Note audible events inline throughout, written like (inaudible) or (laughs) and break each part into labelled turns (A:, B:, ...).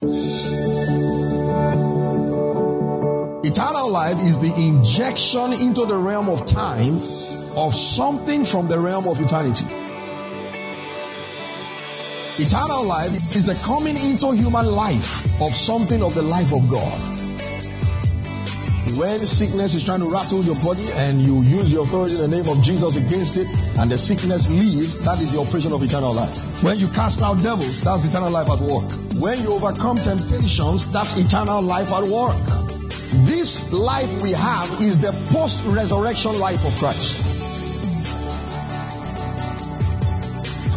A: Eternal life is the injection into the realm of time of something from the realm of eternity. Eternal life is the coming into human life of something of the life of God. When sickness is trying to rattle your body and you use your authority in the name of Jesus against it and the sickness leaves, that is the operation of eternal life. When you cast out devils, that's eternal life at work. When you overcome temptations, that's eternal life at work. This life we have is the post-resurrection life of Christ.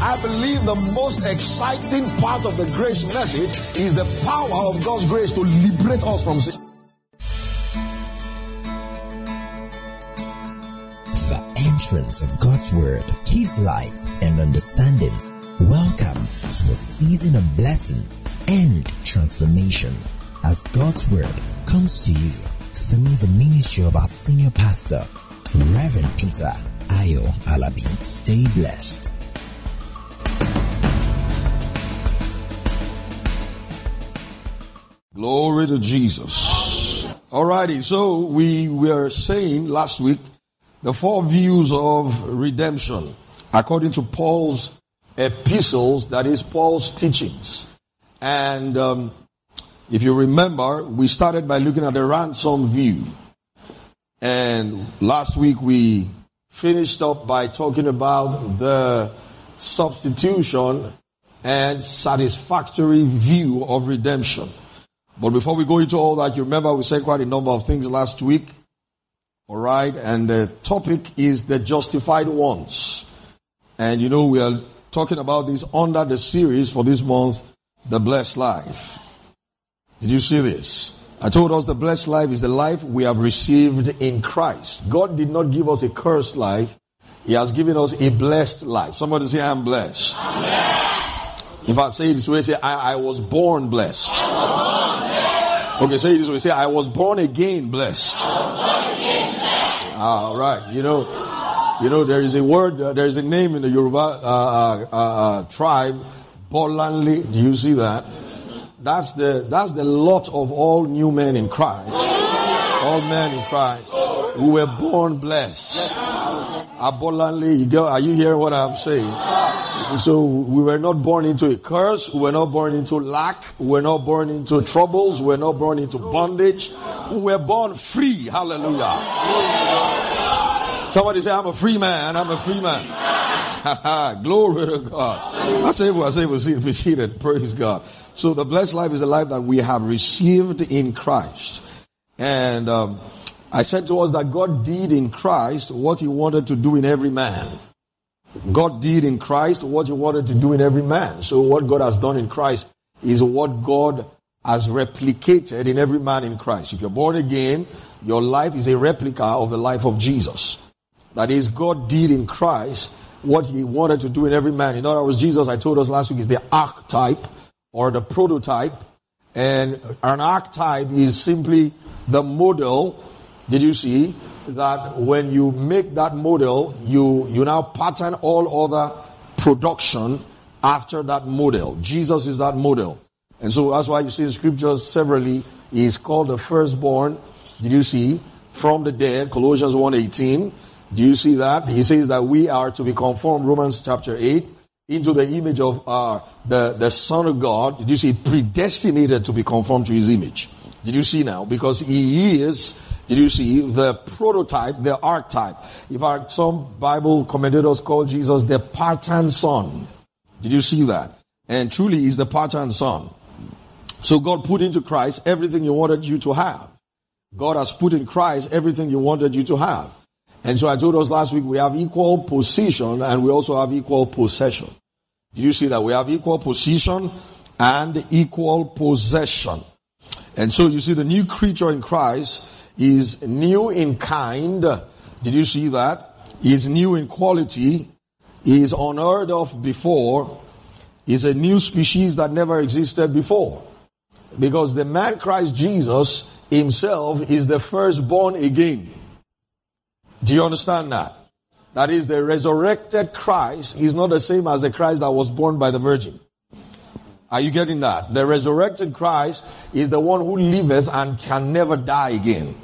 A: I believe the most exciting part of the grace message is the power of God's grace to liberate us from sin.
B: Entrance of God's word gives light and understanding. Welcome to a season of blessing and transformation as God's word comes to you through the ministry of our senior pastor, Reverend Peter Ayo Alabi. Stay blessed.
A: Glory to Jesus. Alrighty, so we were saying last week the four views of redemption according to Paul's epistles, that is Paul's teachings. And um, if you remember, we started by looking at the ransom view. And last week we finished up by talking about the substitution and satisfactory view of redemption. But before we go into all that, you remember we said quite a number of things last week. Alright, and the topic is the justified ones. And you know, we are talking about this under the series for this month, The Blessed Life. Did you see this? I told us the blessed life is the life we have received in Christ. God did not give us a cursed life. He has given us a blessed life. Somebody say, I'm blessed. If I'm blessed. In fact, say it this way, say, I, I was born blessed. Okay, say it this way, say, I was born again blessed. All right, you know, you know, there is a word, uh, there is a name in the Yoruba uh, uh, uh tribe, Bolanle. Do you see that? That's the, that's the lot of all new men in Christ. All men in Christ who were born blessed. Abundantly, you go, are you hearing what I'm saying? So we were not born into a curse. We were not born into lack. We were not born into troubles. We were not born into bondage. We were born free. Hallelujah. Somebody say, I'm a free man. I'm a free man. (laughs) Glory to God. I say, well, I say, we'll be seated. Praise God. So the blessed life is the life that we have received in Christ. And um, I said to us that God did in Christ what he wanted to do in every man. God did in Christ what he wanted to do in every man. So what God has done in Christ is what God has replicated in every man in Christ. If you're born again, your life is a replica of the life of Jesus. That is, God did in Christ what he wanted to do in every man. In other words, Jesus, I told us last week, is the archetype or the prototype. And an archetype is simply the model. Did you see that when you make that model, you, you now pattern all other production after that model. Jesus is that model. And so that's why you see in scriptures severally, he is called the firstborn. Did you see? From the dead, Colossians 1.18. Do you see that? He says that we are to be conformed, Romans chapter 8 into the image of uh, the, the Son of God. Did you see? Predestinated to be conformed to his image. Did you see now? Because he is, did you see, the prototype, the archetype. In fact, some Bible commentators call Jesus the pattern son. Did you see that? And truly he's the pattern son. So God put into Christ everything he wanted you to have. God has put in Christ everything he wanted you to have. And so I told us last week we have equal position and we also have equal possession. Did you see that? We have equal position and equal possession. And so you see the new creature in Christ is new in kind. Did you see that? Is new in quality. Is unheard of before. Is a new species that never existed before. Because the man Christ Jesus himself is the firstborn again. Do you understand that? That is, the resurrected Christ is not the same as the Christ that was born by the Virgin. Are you getting that? The resurrected Christ is the one who liveth and can never die again.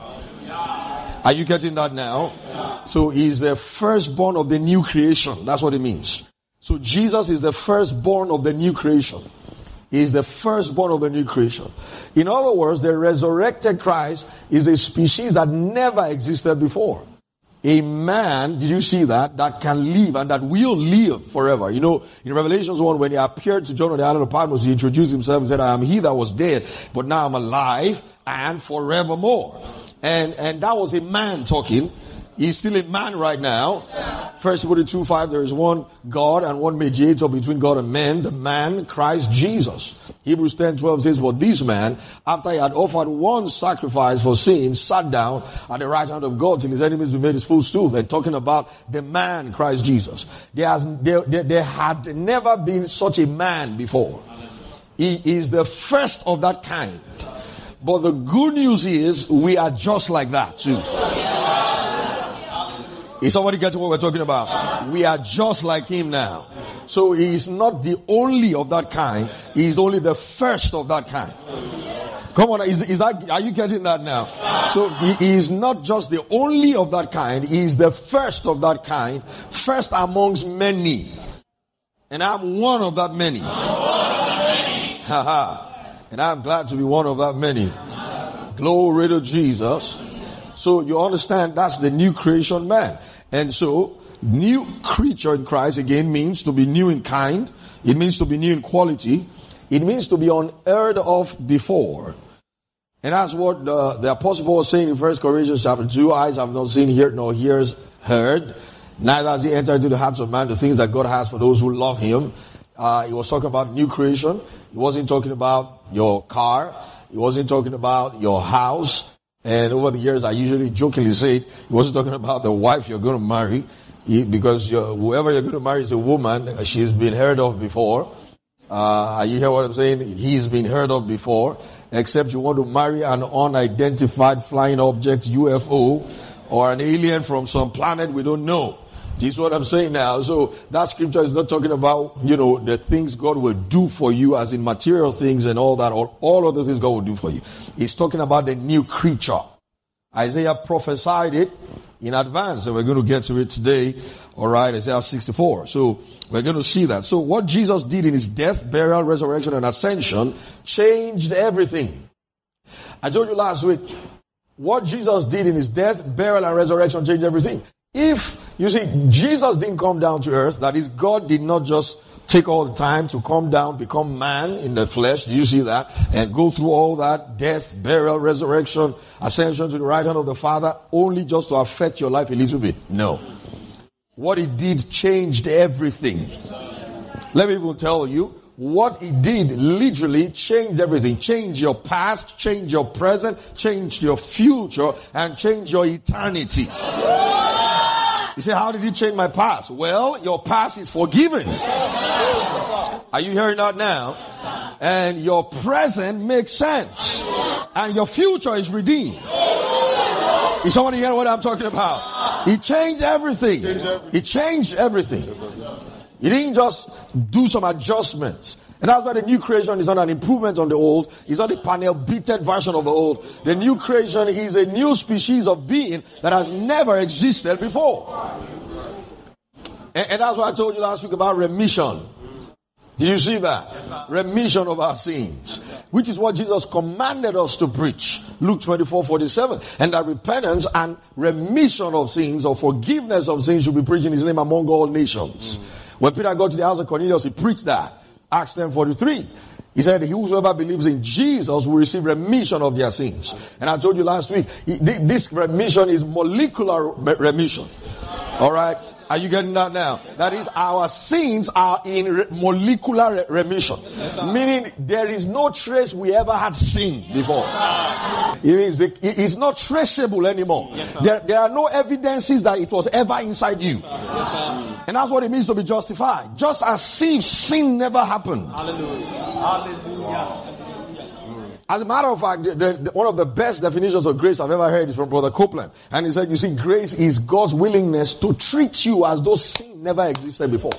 A: Are you getting that now? So he's the firstborn of the new creation. That's what it means. So Jesus is the firstborn of the new creation. He is the firstborn of the new creation. In other words, the resurrected Christ is a species that never existed before a man, did you see that, that can live and that will live forever. You know, in Revelations 1, when he appeared to John on the island of Patmos, he introduced himself and said, I am he that was dead, but now I'm alive and forevermore. And, and that was a man talking. He's still a man right now. First Timothy 2 5, there is one God and one mediator between God and men, the man, Christ Jesus. Hebrews ten twelve says, But this man, after he had offered one sacrifice for sin, sat down at the right hand of God till his enemies be made his footstool. They're talking about the man, Christ Jesus. There, has, there, there, there had never been such a man before. He is the first of that kind. But the good news is we are just like that too. Is somebody getting what we're talking about? We are just like him now. So he is not the only of that kind. He is only the first of that kind. Come on, is, is that, are you getting that now? So he is not just the only of that kind. He is the first of that kind. First amongst many. And I'm one of that many. Haha. and I'm glad to be one of that many. Glory to Jesus. So you understand that's the new creation man. And so new creature in Christ again means to be new in kind. It means to be new in quality. It means to be unheard of before. And that's what the, the apostle Paul was saying in 1 Corinthians chapter 2. Eyes have not seen, here nor ears heard. Neither has he entered into the hearts of man the things that God has for those who love him. Uh, he was talking about new creation. He wasn't talking about your car. He wasn't talking about your house. And over the years, I usually jokingly say, he wasn't talking about the wife you're going to marry, because you're, whoever you're going to marry is a woman. She's been heard of before. Uh, you hear what I'm saying? He's been heard of before. Except you want to marry an unidentified flying object, UFO, or an alien from some planet we don't know. This is what I'm saying now. So that scripture is not talking about, you know, the things God will do for you as in material things and all that, or all other things God will do for you. He's talking about the new creature. Isaiah prophesied it in advance and we're going to get to it today. All right. Isaiah 64. So we're going to see that. So what Jesus did in his death, burial, resurrection, and ascension changed everything. I told you last week, what Jesus did in his death, burial, and resurrection changed everything. If, you see, Jesus didn't come down to earth, that is, God did not just take all the time to come down, become man in the flesh. Do you see that? And go through all that death, burial, resurrection, ascension to the right hand of the Father, only just to affect your life a little bit. No. What he did changed everything. Let me even tell you, what he did literally changed everything. Change your past, change your present, change your future, and change your eternity. You say, how did he change my past? Well, your past is forgiven. Are you hearing that now? And your present makes sense. And your future is redeemed. Is somebody hearing what I'm talking about? He changed everything. He changed everything. He didn't just do some adjustments. And that's why the new creation is not an improvement on the old. It's not a panel beaten version of the old. The new creation is a new species of being that has never existed before. And, and that's why I told you last week about remission. Did you see that? Yes, remission of our sins. Which is what Jesus commanded us to preach. Luke 24, 47. And that repentance and remission of sins or forgiveness of sins should be preached in his name among all nations. Mm. When Peter got to the house of Cornelius, he preached that. Acts 10 43. He said, whosoever believes in Jesus will receive remission of their sins. And I told you last week, this remission is molecular remission. Alright? Are you getting that now? That is, our sins are in re- molecular re- remission. Meaning, there is no trace we ever had sin before. It is, it is not traceable anymore. There, there are no evidences that it was ever inside you. And that's what it means to be justified. Just as if sin never happened. Hallelujah. Hallelujah. As a matter of fact, the, the, one of the best definitions of grace I've ever heard is from Brother Copeland. And he said, you see, grace is God's willingness to treat you as though sin never existed before.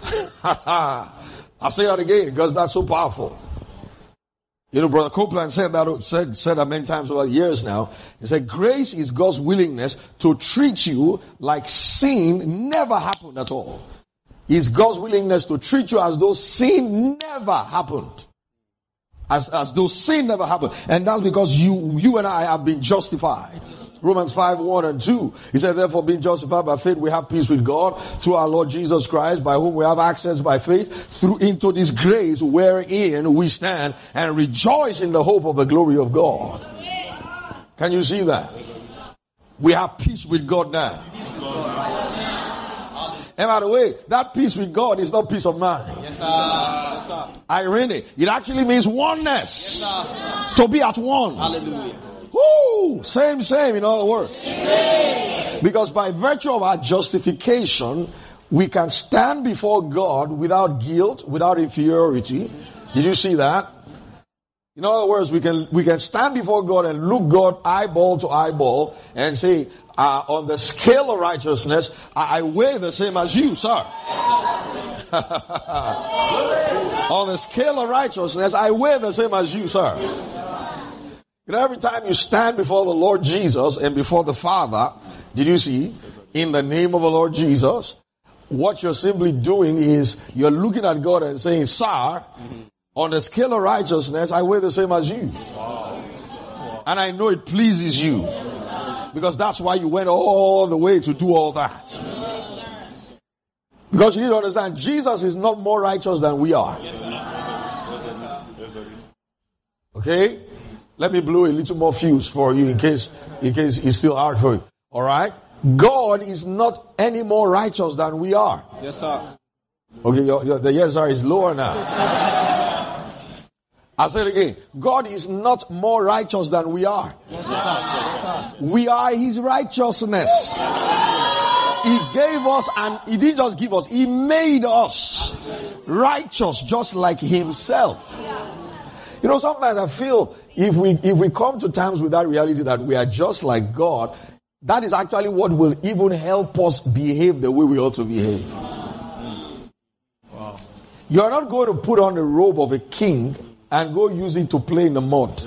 A: (laughs) I'll say that again because that's so powerful. You know, Brother Copeland said that, said, said that many times over years now. He said, grace is God's willingness to treat you like sin never happened at all. It's God's willingness to treat you as though sin never happened. As, as though sin never happened. And that's because you, you and I have been justified. Romans 5, 1 and 2. He said, therefore being justified by faith, we have peace with God through our Lord Jesus Christ, by whom we have access by faith through into this grace wherein we stand and rejoice in the hope of the glory of God. Can you see that? We have peace with God now. And by the way, that peace with God is not peace of mind. Yes, sir. Yes, sir. Irony. It actually means oneness. Yes, to be at one. Hallelujah. Woo! Same, same, in other words. Because by virtue of our justification, we can stand before God without guilt, without inferiority. Did you see that? In other words, we can, we can stand before God and look God eyeball to eyeball and say, uh, on the scale of righteousness, I, I weigh the same as you, sir. (laughs) on the scale of righteousness, I weigh the same as you, sir. You know, every time you stand before the Lord Jesus and before the Father, did you see, in the name of the Lord Jesus, what you're simply doing is you're looking at God and saying, Sir, on the scale of righteousness, I weigh the same as you. And I know it pleases you. Because that's why you went all the way to do all that. Because you need to understand, Jesus is not more righteous than we are. Okay? Let me blow a little more fuse for you in case, in case it's still hard for you. Alright? God is not any more righteous than we are.
C: Yes, sir.
A: Okay, your, your, the yes sir is lower now. I said again, God is not more righteous than we are. Yes, sir. We are His righteousness. He gave us and He didn't just give us, He made us righteous just like Himself. You know, sometimes I feel if we, if we come to terms with that reality that we are just like God, that is actually what will even help us behave the way we ought to behave. Wow. You are not going to put on the robe of a king and go use it to play in the mud.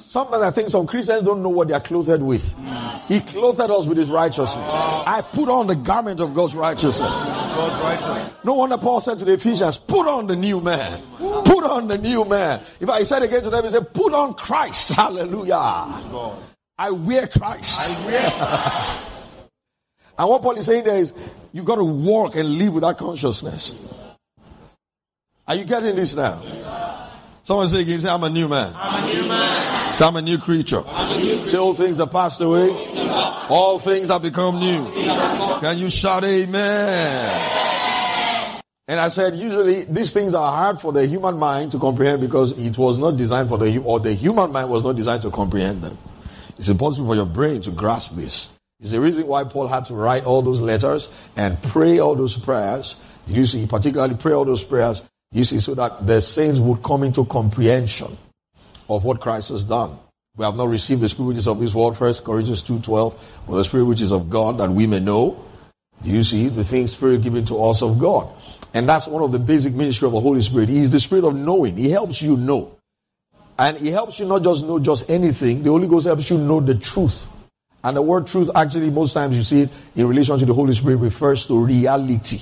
A: Sometimes I think some Christians don't know what they are clothed with. He clothed us with his righteousness. I put on the garment of God's righteousness. God's righteousness. No wonder Paul said to the Ephesians, put on the new man. Put on the new man. If I said again to them, he said, put on Christ. (laughs) Hallelujah. I wear Christ. I wear (laughs) and what Paul is saying there is, you got to walk and live with that consciousness. Are you getting this now? Someone say again, say, I'm a new man. I'm a new man. Say, I'm a new creature. I'm A new creature. Say, all things are passed away. All things have become new. Can you shout amen? And I said, usually these things are hard for the human mind to comprehend because it was not designed for the, or the human mind was not designed to comprehend them. It's impossible for your brain to grasp this. It's the reason why Paul had to write all those letters and pray all those prayers. Did you see? Particularly pray all those prayers you see, so that the saints would come into comprehension of what Christ has done. We have not received the spirit which is of this world, first Corinthians 2.12, but the spirit which is of God, that we may know. Do You see, the things spirit given to us of God. And that's one of the basic ministry of the Holy Spirit. He is the spirit of knowing. He helps you know. And he helps you not just know just anything. The Holy Ghost helps you know the truth. And the word truth actually most times you see it in relation to the Holy Spirit refers to reality.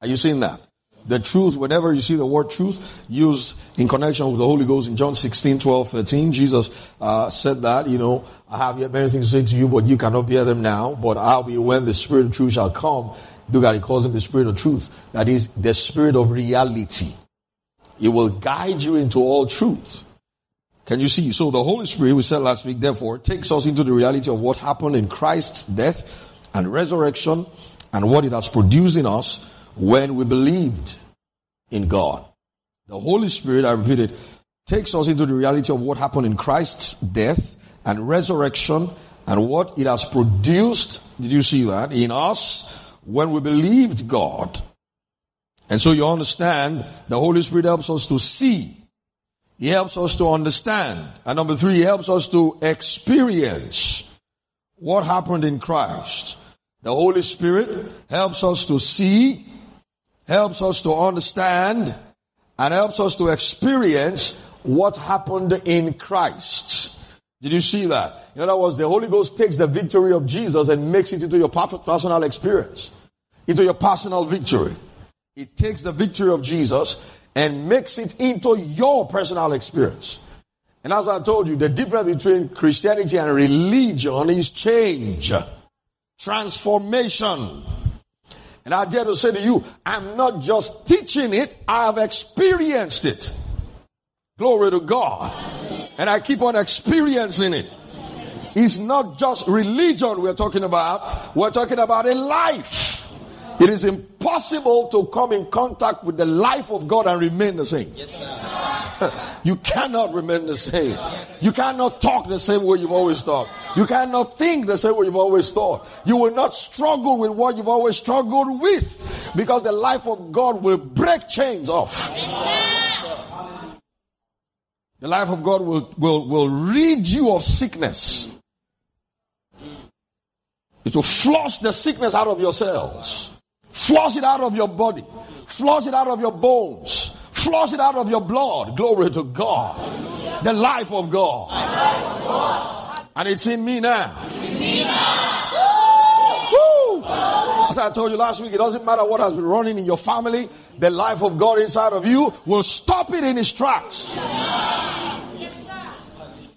A: Are you seeing that? The truth, whenever you see the word truth used in connection with the Holy Ghost in John 16, 12, 13, Jesus uh, said that, you know, I have yet many things to say to you, but you cannot bear them now, but I'll be when the Spirit of truth shall come. It, calls him the Spirit of truth. That is the Spirit of reality. It will guide you into all truth. Can you see? So the Holy Spirit, we said last week, therefore, takes us into the reality of what happened in Christ's death and resurrection and what it has produced in us when we believed in God. The Holy Spirit, I repeat it, takes us into the reality of what happened in Christ's death and resurrection and what it has produced. Did you see that? In us when we believed God. And so you understand the Holy Spirit helps us to see. He helps us to understand. And number three, he helps us to experience what happened in Christ. The Holy Spirit helps us to see helps us to understand and helps us to experience what happened in Christ. Did you see that? In other words, the Holy Ghost takes the victory of Jesus and makes it into your personal experience, into your personal victory. It takes the victory of Jesus and makes it into your personal experience. And as I told you, the difference between Christianity and religion is change, transformation. And I dare to say to you, I'm not just teaching it, I have experienced it. Glory to God. And I keep on experiencing it. It's not just religion we're talking about, we're talking about a life. It is impossible to come in contact with the life of God and remain the same. Yes, you cannot remain the same. You cannot talk the same way you've always talked. You cannot think the same way you've always thought. You will not struggle with what you've always struggled with because the life of God will break chains off. The life of God will, will, will rid you of sickness. It will flush the sickness out of your cells. Flush it out of your body. Flush it out of your bones. Flush it out of your blood. Glory to God. The life of God. And it's in me now. Woo! As I told you last week, it doesn't matter what has been running in your family, the life of God inside of you will stop it in its tracks.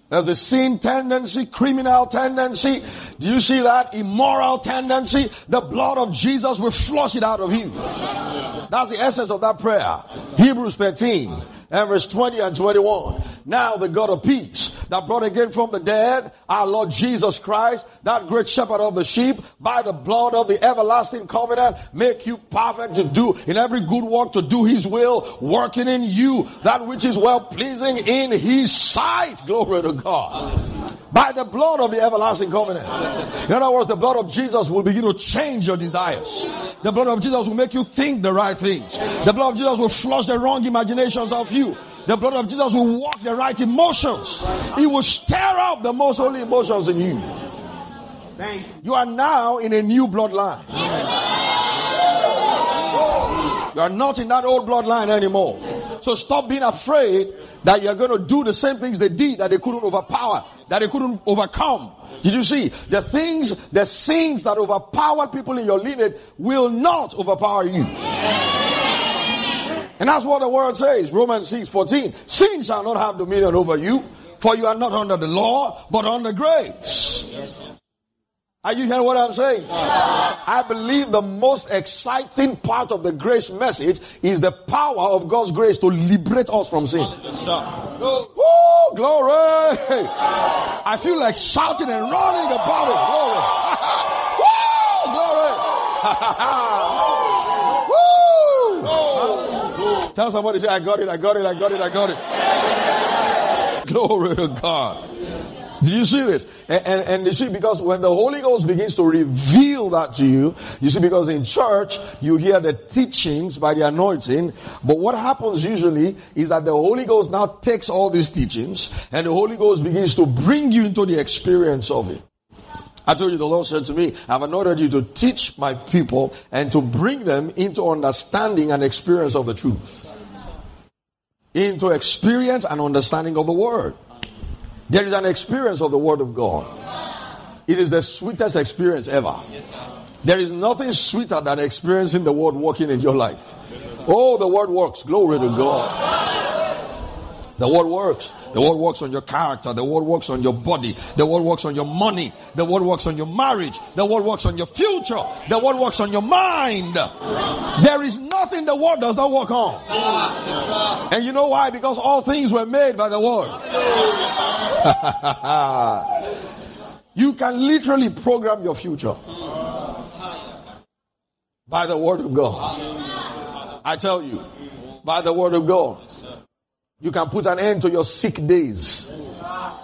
A: There's a sin tendency, criminal tendency. Do you see that? Immoral tendency. The blood of Jesus will flush it out of you. That's the essence of that prayer. Hebrews 13 and verse 20 and 21. Now the God of peace that brought again from the dead our Lord Jesus Christ, that great shepherd of the sheep, by the blood of the everlasting covenant, make you perfect to do in every good work to do his will, working in you that which is well pleasing in his sight. Glory to God. By the blood of the everlasting covenant. In other words, the blood of Jesus will begin to change your desires. The blood of Jesus will make you think the right things. The blood of Jesus will flush the wrong imaginations of you. The blood of Jesus will walk the right emotions. It will stir up the most holy emotions in you. You are now in a new bloodline. You are not in that old bloodline anymore. So stop being afraid that you're going to do the same things they did that they couldn't overpower, that they couldn't overcome. Did you see? The things, the sins that overpowered people in your lineage will not overpower you. And that's what the word says, Romans 6 14. Sin shall not have dominion over you, for you are not under the law, but under grace. Are you hearing what I'm saying? I believe the most exciting part of the grace message is the power of God's grace to liberate us from sin. Woo, glory! I feel like shouting and running about it. Glory! (laughs) Woo! Glory! (laughs) Woo! Tell somebody, say, I got it, I got it, I got it, I got it. Glory to God. Do you see this? And, and, and, you see, because when the Holy Ghost begins to reveal that to you, you see, because in church, you hear the teachings by the anointing, but what happens usually is that the Holy Ghost now takes all these teachings, and the Holy Ghost begins to bring you into the experience of it. I told you the Lord said to me, I've anointed you to teach my people and to bring them into understanding and experience of the truth. Into experience and understanding of the word. There is an experience of the Word of God. It is the sweetest experience ever. There is nothing sweeter than experiencing the Word working in your life. Oh, the Word works. Glory to God. The Word works. The word works on your character. The word works on your body. The word works on your money. The word works on your marriage. The word works on your future. The word works on your mind. There is nothing the word does not work on. And you know why? Because all things were made by the word. (laughs) you can literally program your future by the word of God. I tell you, by the word of God. You can put an end to your sick days.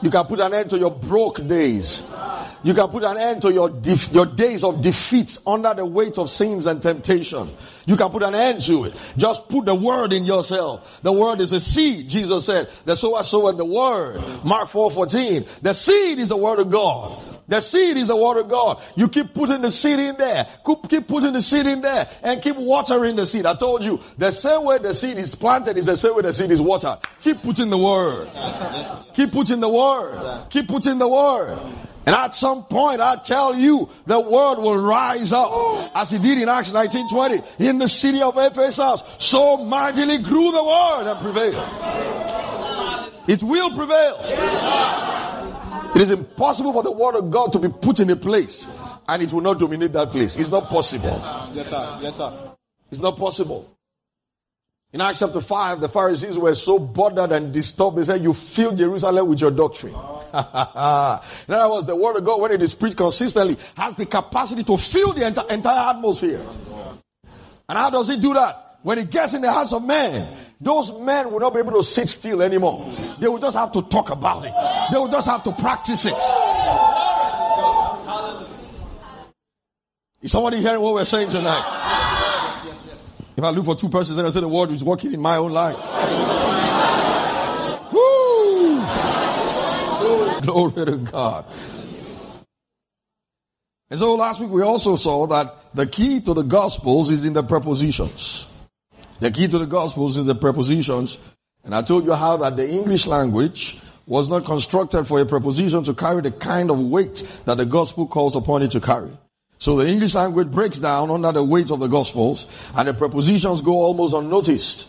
A: You can put an end to your broke days. You can put an end to your def- your days of defeat under the weight of sins and temptation. You can put an end to it. Just put the word in yourself. The word is a seed. Jesus said, the sower soweth the word. Mark 4, 14. The seed is the word of God. The seed is the word of God. You keep putting the seed in there. Keep putting the seed in there and keep watering the seed. I told you, the same way the seed is planted is the same way the seed is watered. Keep putting the word. Keep putting the word. Keep putting the word. And at some point, I tell you, the word will rise up as it did in Acts 19:20 in the city of Ephesus. So mightily grew the word and prevailed. It will prevail. It is impossible for the word of God to be put in a place and it will not dominate that place. It's not possible.
C: Yes, sir. Yes, sir.
A: It's not possible. In Acts chapter 5, the Pharisees were so bothered and disturbed. They said, You fill Jerusalem with your doctrine. In other words, the word of God, when it is preached consistently, has the capacity to fill the enti- entire atmosphere. And how does it do that? When it gets in the hands of men, those men will not be able to sit still anymore. They will just have to talk about it. They will just have to practice it. Is somebody hearing what we're saying tonight? If I look for two persons and I say the word is working in my own life. Woo! Glory to God. And so last week we also saw that the key to the gospels is in the prepositions. The key to the Gospels is the prepositions. And I told you how that the English language was not constructed for a preposition to carry the kind of weight that the gospel calls upon it to carry. So the English language breaks down under the weight of the gospels and the prepositions go almost unnoticed.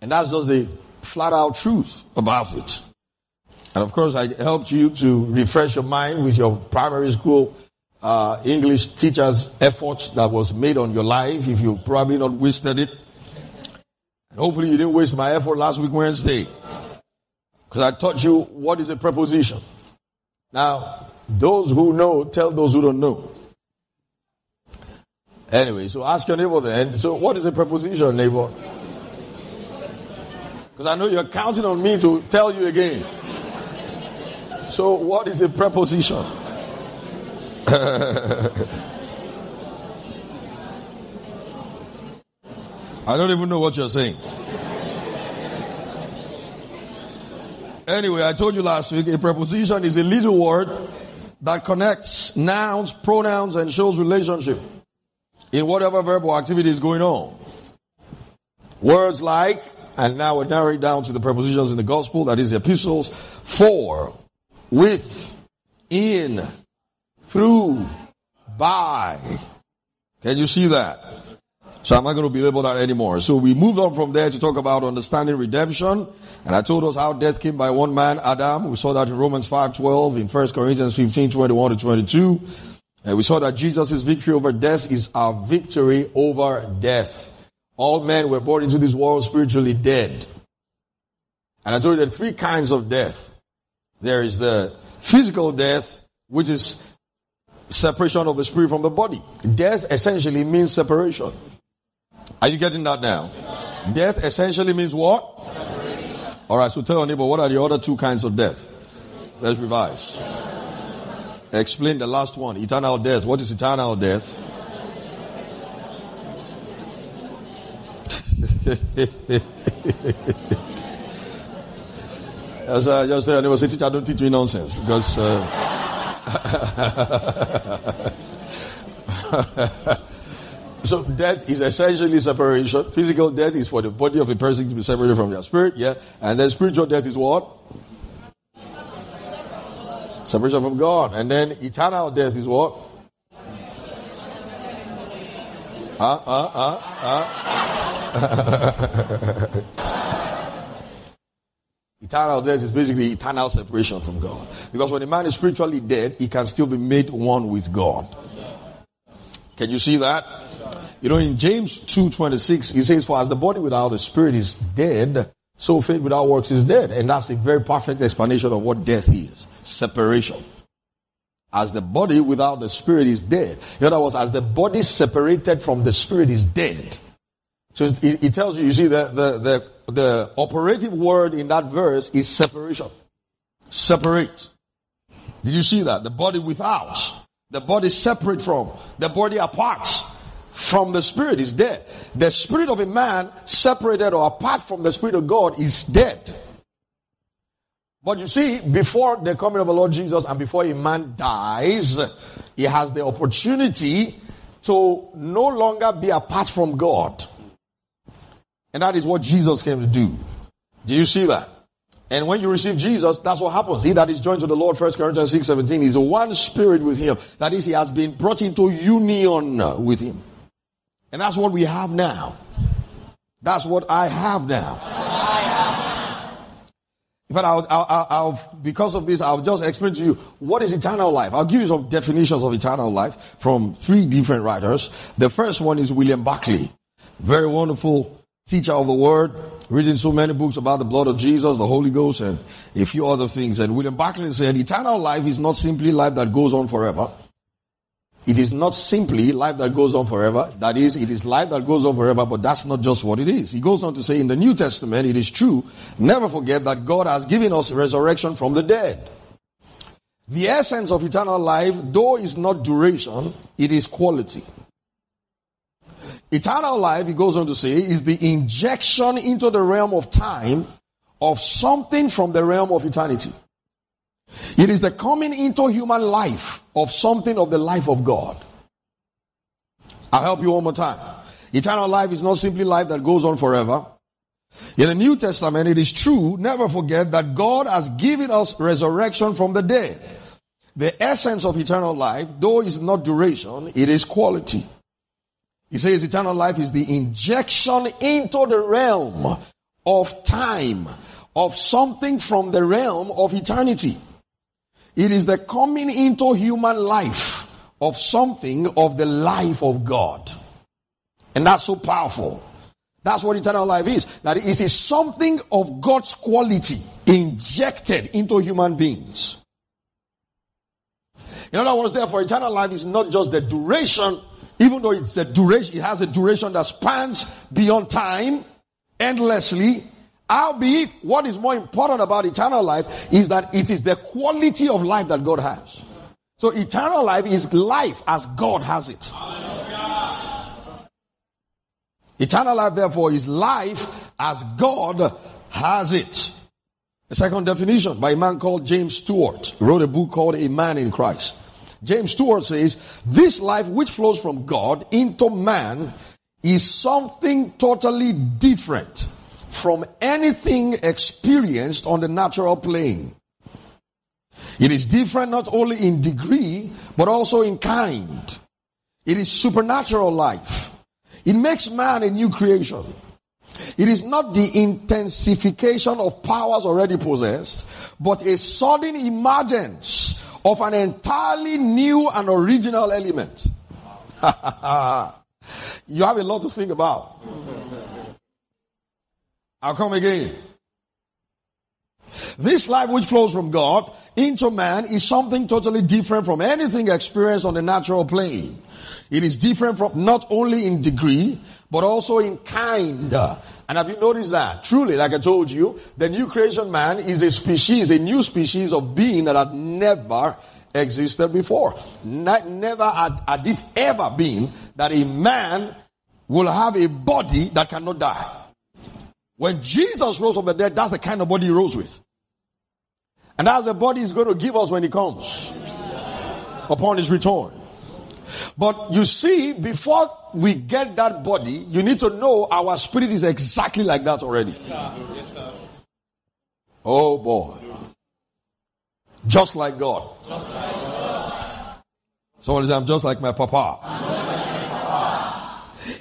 A: And that's just the flat out truth about it. And of course, I helped you to refresh your mind with your primary school uh, English teacher's efforts that was made on your life if you probably not wasted it. And hopefully you didn't waste my effort last week Wednesday. Because I taught you what is a preposition. Now, those who know, tell those who don't know. Anyway, so ask your neighbor then. So what is a preposition, neighbor? Because I know you're counting on me to tell you again. So what is a preposition? I don't even know what you're saying. Anyway, I told you last week a preposition is a little word that connects nouns, pronouns, and shows relationship in whatever verb or activity is going on. Words like, and now we're narrowing down to the prepositions in the gospel, that is the epistles, for, with, in, through, by. Can you see that? So I'm not going to belabor that anymore. So we moved on from there to talk about understanding redemption. And I told us how death came by one man, Adam. We saw that in Romans 5.12, in 1 Corinthians 15, 21 to 22. And we saw that Jesus' victory over death is our victory over death. All men were born into this world spiritually dead. And I told you there are three kinds of death. There is the physical death, which is separation of the spirit from the body. Death essentially means separation. Are you getting that now? Death essentially means what? All right, so tell your neighbor, what are the other two kinds of death? Let's revise. Explain the last one. Eternal death. What is eternal death? (laughs) As I just said, I never say, teacher, don't teach me nonsense because. Uh, (laughs) So death is essentially separation. Physical death is for the body of a person to be separated from their spirit, yeah. And then spiritual death is what? Separation from God. And then eternal death is what? Ah, ah, ah, ah. (laughs) eternal death is basically eternal separation from God. Because when a man is spiritually dead, he can still be made one with God. Can you see that? You know, in James 2.26, he says, For as the body without the spirit is dead, so faith without works is dead. And that's a very perfect explanation of what death is. Separation. As the body without the spirit is dead. In other words, as the body separated from the spirit is dead. So it, it tells you, you see, the, the, the, the operative word in that verse is separation. Separate. Did you see that? The body without. The body separate from. The body apart from the spirit is dead. The spirit of a man separated or apart from the spirit of God is dead. But you see, before the coming of the Lord Jesus and before a man dies, he has the opportunity to no longer be apart from God. And that is what Jesus came to do. Do you see that? And when you receive Jesus, that's what happens. He that is joined to the Lord, 1 Corinthians 6, 17, is one spirit with him. That is, he has been brought into union with him. And that's what we have now. That's what I have now. In fact, I'll, I'll, I'll, because of this, I'll just explain to you what is eternal life. I'll give you some definitions of eternal life from three different writers. The first one is William Barclay. Very wonderful teacher of the word, reading so many books about the blood of Jesus, the Holy Ghost, and a few other things. And William Barclay said, eternal life is not simply life that goes on forever. It is not simply life that goes on forever. That is, it is life that goes on forever, but that's not just what it is. He goes on to say in the New Testament, it is true. Never forget that God has given us resurrection from the dead. The essence of eternal life, though is not duration, it is quality. Eternal life, he goes on to say, is the injection into the realm of time of something from the realm of eternity. It is the coming into human life of something of the life of God. I'll help you one more time. Eternal life is not simply life that goes on forever. In the New Testament, it is true, never forget that God has given us resurrection from the dead. The essence of eternal life, though is not duration, it is quality. He says eternal life is the injection into the realm of time of something from the realm of eternity. It is the coming into human life of something of the life of God. And that's so powerful. That's what eternal life is. That it is something of God's quality injected into human beings. In other words, therefore, eternal life is not just the duration even though it's a duration, it has a duration that spans beyond time, endlessly. Albeit, what is more important about eternal life is that it is the quality of life that God has. So eternal life is life as God has it. Eternal life, therefore, is life as God has it. The second definition by a man called James Stewart wrote a book called A Man in Christ. James Stewart says, this life which flows from God into man is something totally different from anything experienced on the natural plane. It is different not only in degree, but also in kind. It is supernatural life. It makes man a new creation. It is not the intensification of powers already possessed, but a sudden emergence of an entirely new and original element. (laughs) you have a lot to think about. I'll come again. This life which flows from God into man is something totally different from anything experienced on the natural plane. It is different from not only in degree, but also in kind. And have you noticed that? Truly, like I told you, the new creation man is a species, a new species of being that had never existed before. Not, never had, had it ever been that a man will have a body that cannot die. When Jesus rose from the dead, that's the kind of body he rose with. And that's the body he's going to give us when he comes upon his return. But you see, before we get that body, you need to know our spirit is exactly like that already. Yes, sir. Oh boy. Just like God. Just like God. Somebody say, I'm just like my papa.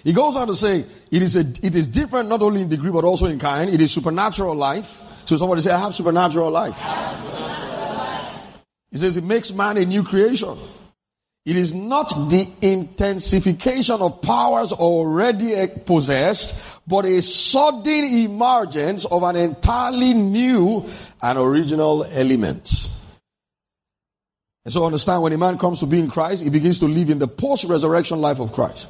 A: He goes on to say, it is a, it is different not only in degree but also in kind. It is supernatural life. So somebody say, I have supernatural life. He says it makes man a new creation. It is not the intensification of powers already possessed, but a sudden emergence of an entirely new and original element. And so understand when a man comes to be in Christ, he begins to live in the post-resurrection life of Christ.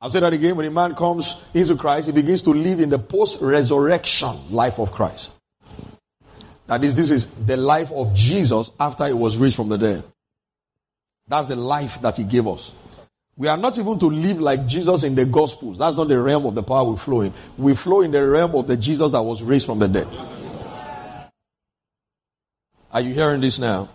A: I'll say that again. When a man comes into Christ, he begins to live in the post-resurrection life of Christ. That is, this is the life of Jesus after he was raised from the dead. That's the life that he gave us. We are not even to live like Jesus in the Gospels. That's not the realm of the power we flow in. We flow in the realm of the Jesus that was raised from the dead. Are you hearing this now?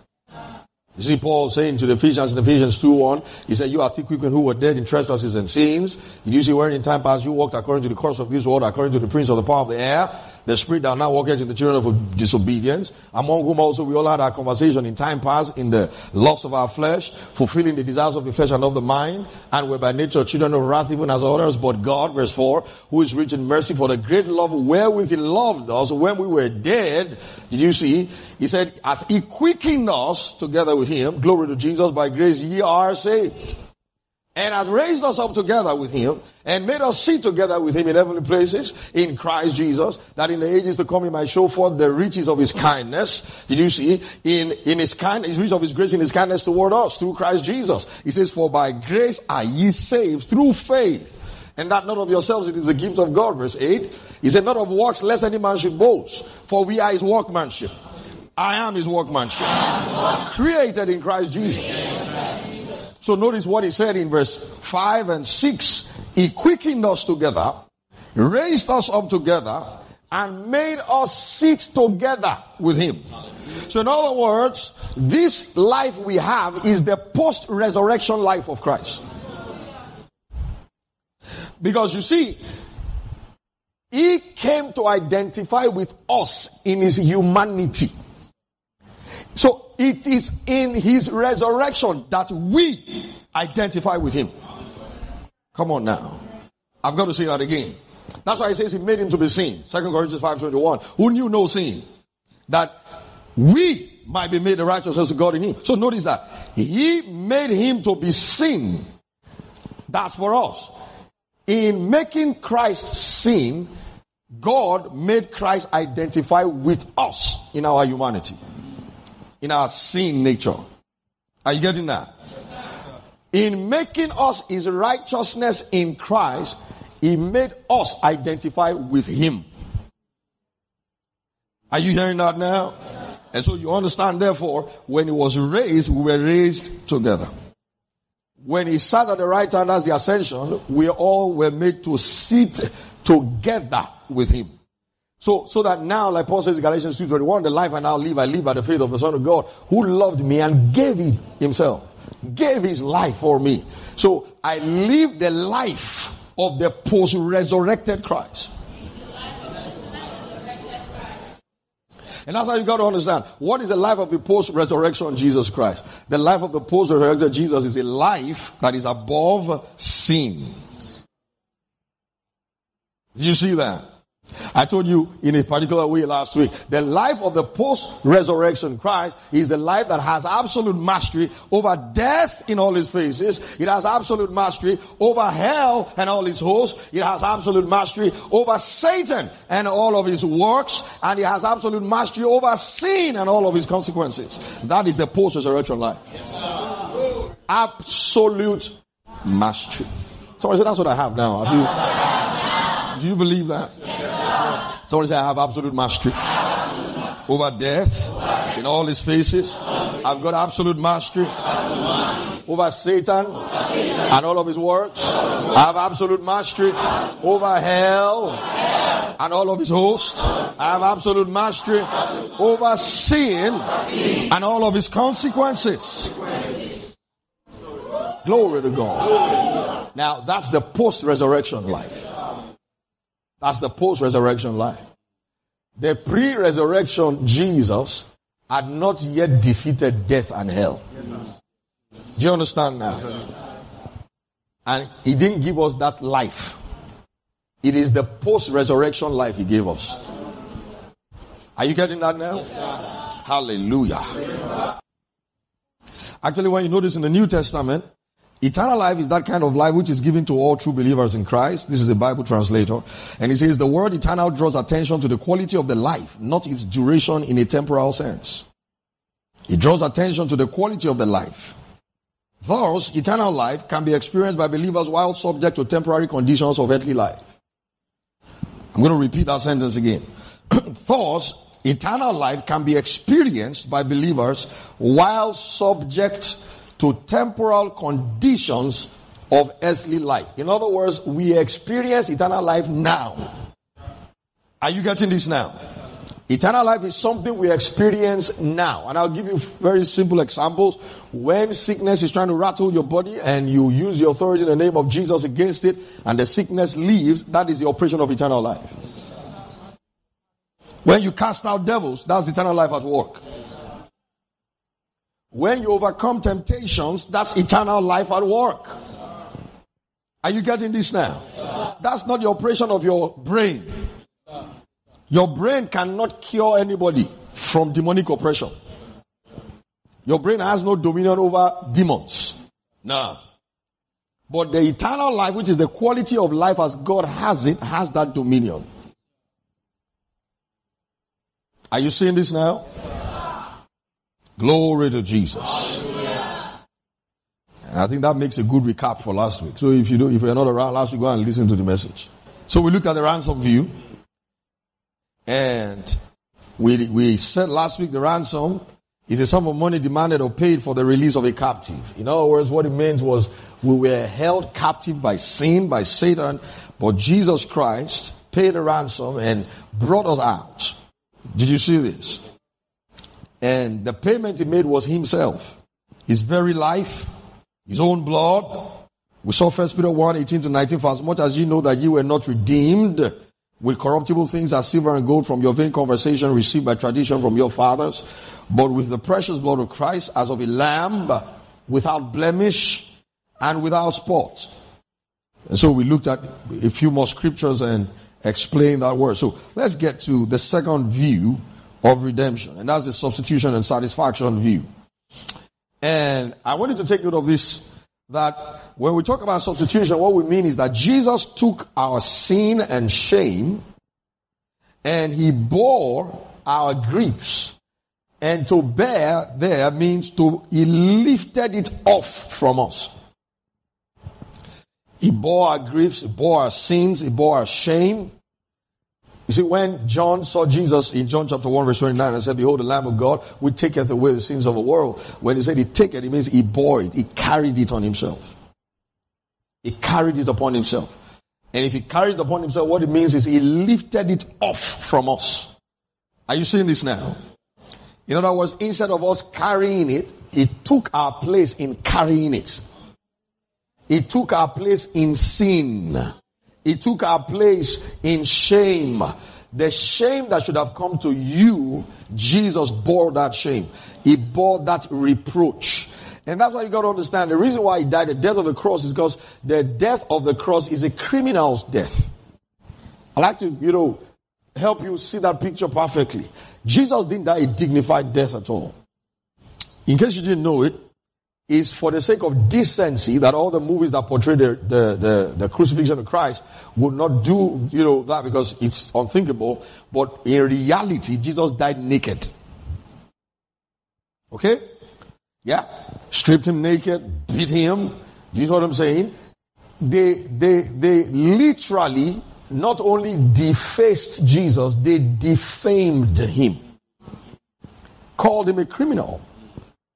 A: You see Paul saying to the Ephesians in Ephesians 2 1, he said, You are thick who were dead in trespasses and sins. Did you see where in time past you walked according to the course of this world, according to the prince of the power of the air, the spirit that now walketh in the children of disobedience, among whom also we all had our conversation in time past in the lusts of our flesh, fulfilling the desires of the flesh and of the mind, and were by nature children of wrath even as others, but God, verse 4, who is rich in mercy for the great love wherewith he loved us when we were dead. Did you see? He said, as he quickened us together with him, glory to Jesus, by grace ye are saved and has raised us up together with him and made us sit together with him in heavenly places in Christ Jesus, that in the ages to come he might show forth the riches of his kindness. Did you see? In, in his kindness, his riches of his grace and his kindness toward us through Christ Jesus. He says, for by grace are ye saved through faith. And that not of yourselves, it is a gift of God. Verse 8. He said, not of works, lest any man should boast. For we are his workmanship. I am his workmanship. Created in Christ Jesus so notice what he said in verse 5 and 6. He quickened us together, raised us up together, and made us sit together with him. So in other words, this life we have is the post-resurrection life of Christ. Because you see, he came to identify with us in his humanity. So it is in his resurrection that we identify with him. Come on now. I've got to say that again. That's why he says he made him to be seen. 2 Corinthians 5.21. Who knew no sin? That we might be made the righteousness of God in him. So notice that. He made him to be seen. That's for us. In making Christ seen, God made Christ identify with us in our humanity in our sin nature. Are you getting that? In making us his righteousness in Christ, he made us identify with him. Are you hearing that now? And so you understand, therefore, when he was raised, we were raised together. When he sat at the right hand as the ascension, we all were made to sit together with him. So, so that now, like Paul says in Galatians 2.21, the life I now live, I live by the faith of the Son of God, who loved me and gave it himself, gave his life for me. So I live the life of the post-resurrected Christ. And that's how you got to understand. What is the life of the post-resurrection Jesus Christ? The life of the post-resurrected Jesus is a life that is above sin. Do you see that? I told you in a particular way last week, the life of the post-resurrection Christ is the life that has absolute mastery over death in all its phases. It has absolute mastery over hell and all its hosts. It has absolute mastery over Satan and all of his works. And it has absolute mastery over sin and all of his consequences. That is the post-resurrection life. Yes, absolute mastery. Somebody said, that's what I have now. Have you, do you believe that? Somebody say, I have absolute mastery over death in all his faces. I've got absolute mastery over Satan and all of his works. I have absolute mastery over hell and all of his hosts. I have absolute mastery over sin and all of his consequences. Glory to God. Now that's the post-resurrection life. That's the post-resurrection life. The pre-resurrection Jesus had not yet defeated death and hell. Do you understand now? And he didn't give us that life. It is the post-resurrection life he gave us. Are you getting that now? Hallelujah. Actually, when you notice in the New Testament, Eternal life is that kind of life which is given to all true believers in Christ. This is a Bible translator. And he says the word eternal draws attention to the quality of the life, not its duration in a temporal sense. It draws attention to the quality of the life. Thus, eternal life can be experienced by believers while subject to temporary conditions of earthly life. I'm going to repeat that sentence again. (clears throat) Thus, eternal life can be experienced by believers while subject to temporal conditions of earthly life. In other words, we experience eternal life now. Are you getting this now? Eternal life is something we experience now. And I'll give you very simple examples. When sickness is trying to rattle your body and you use your authority in the name of Jesus against it and the sickness leaves, that is the operation of eternal life. When you cast out devils, that's eternal life at work. When you overcome temptations, that's eternal life at work. Are you getting this now? That's not the operation of your brain. Your brain cannot cure anybody from demonic oppression. Your brain has no dominion over demons. No. But the eternal life, which is the quality of life as God has it, has that dominion. Are you seeing this now? Glory to Jesus. I think that makes a good recap for last week. So if you do, if you're not around last week, go and listen to the message. So we look at the ransom view. And we, we said last week the ransom is a sum of money demanded or paid for the release of a captive. In other words, what it means was we were held captive by sin, by Satan, but Jesus Christ paid a ransom and brought us out. Did you see this? And the payment he made was himself. His very life, his own blood. We saw First Peter 1, 18 to 19, for as much as you know that you were not redeemed with corruptible things as silver and gold from your vain conversation received by tradition from your fathers, but with the precious blood of Christ as of a lamb without blemish and without spot. And so we looked at a few more scriptures and explained that word. So let's get to the second view of redemption, and that's the substitution and satisfaction view. And I wanted to take note of this that when we talk about substitution, what we mean is that Jesus took our sin and shame and he bore our griefs. And to bear there means to, he lifted it off from us. He bore our griefs, he bore our sins, he bore our shame. You see, when John saw Jesus in John chapter 1 verse 29 and said, Behold the Lamb of God, which taketh away the sins of the world. When he said he take it, it means he bore it. He carried it on himself. He carried it upon himself. And if he carried it upon himself, what it means is he lifted it off from us. Are you seeing this now? In other words, instead of us carrying it, he took our place in carrying it. He took our place in sin. He took our place in shame. The shame that should have come to you, Jesus bore that shame. He bore that reproach. And that's why you got to understand the reason why he died, the death of the cross, is because the death of the cross is a criminal's death. I like to, you know, help you see that picture perfectly. Jesus didn't die a dignified death at all. In case you didn't know it, is for the sake of decency that all the movies that portray the, the, the, the, crucifixion of Christ would not do, you know, that because it's unthinkable. But in reality, Jesus died naked. Okay? Yeah? Stripped him naked, beat him. Do you know what I'm saying? They, they, they literally not only defaced Jesus, they defamed him. Called him a criminal.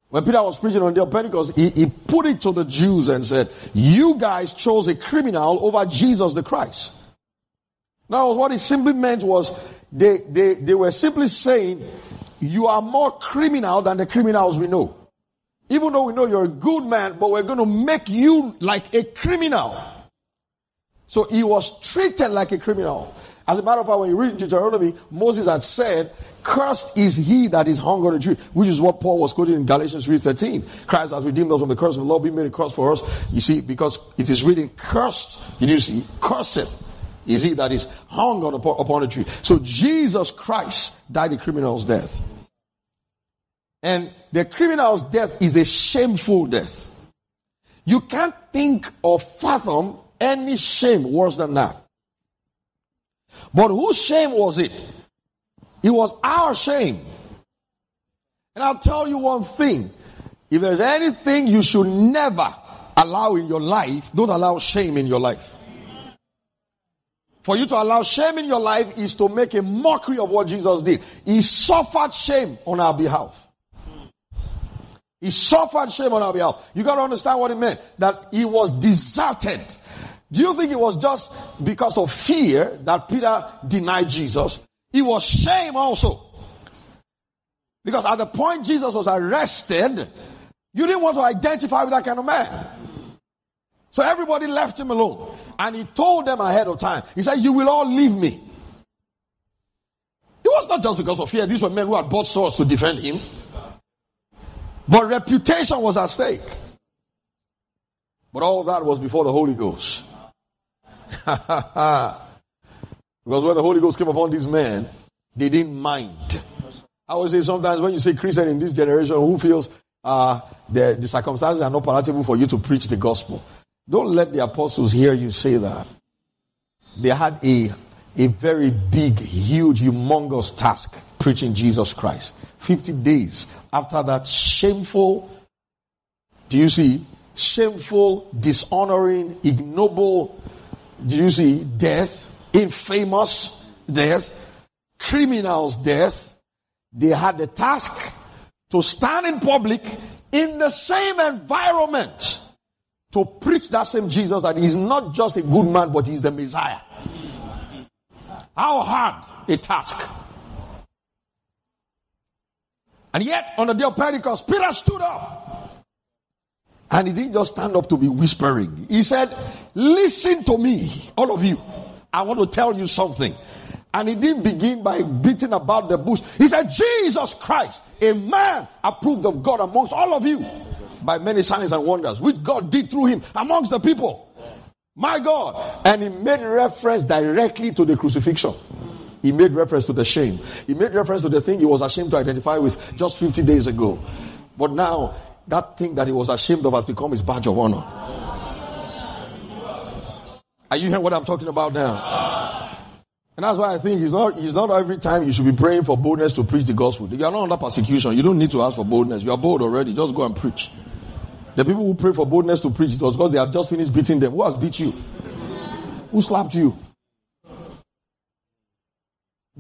A: When Peter was preaching on the day of Pentecost, he, he put it to the Jews and said, you guys chose a criminal over Jesus the Christ. Now, what it simply meant was they, they, they were simply saying, you are more criminal than the criminals we know. Even though we know you're a good man, but we're going to make you like a criminal. So he was treated like a criminal. As a matter of fact, when you read Deuteronomy, Moses had said, cursed is he that is hung on a tree, which is what Paul was quoting in Galatians 3.13. Christ has redeemed us from the curse of the law, being made a curse for us. You see, because it is written, cursed, did you see, curseth is he that is hung on upon a tree. So Jesus Christ died a criminal's death. And the criminal's death is a shameful death. You can't think or fathom any shame worse than that. But whose shame was it? It was our shame. And I'll tell you one thing. If there's anything you should never allow in your life, don't allow shame in your life. For you to allow shame in your life is to make a mockery of what Jesus did. He suffered shame on our behalf. He suffered shame on our behalf. You got to understand what it meant. That he was deserted. Do you think it was just because of fear that Peter denied Jesus? It was shame also. Because at the point Jesus was arrested, you didn't want to identify with that kind of man. So everybody left him alone. And he told them ahead of time. He said, You will all leave me. It was not just because of fear. These were men who had bought swords to defend him. But reputation was at stake. But all that was before the Holy Ghost. (laughs) because when the Holy Ghost came upon these men, they didn't mind. I would say sometimes when you say Christian in this generation who feels uh, the, the circumstances are not palatable for you to preach the gospel, don't let the apostles hear you say that. They had a, a very big, huge, humongous task preaching Jesus Christ. 50 days after that shameful, do you see, shameful, dishonoring, ignoble, do you see, death, infamous death, criminals' death, they had the task to stand in public in the same environment to preach that same Jesus that he's not just a good man, but he's the Messiah. How hard a task. And yet, on the day of Pentecost, Peter stood up. And he didn't just stand up to be whispering. He said, Listen to me, all of you. I want to tell you something. And he didn't begin by beating about the bush. He said, Jesus Christ, a man approved of God amongst all of you by many signs and wonders, which God did through him amongst the people. My God. And he made reference directly to the crucifixion. He made reference to the shame. He made reference to the thing he was ashamed to identify with just 50 days ago. But now, that thing that he was ashamed of has become his badge of honor. Are you hearing what I'm talking about now? And that's why I think it's not, it's not every time you should be praying for boldness to preach the gospel. You are not under persecution. You don't need to ask for boldness. You are bold already. Just go and preach. The people who pray for boldness to preach, it was because they have just finished beating them. Who has beat you? Who slapped you?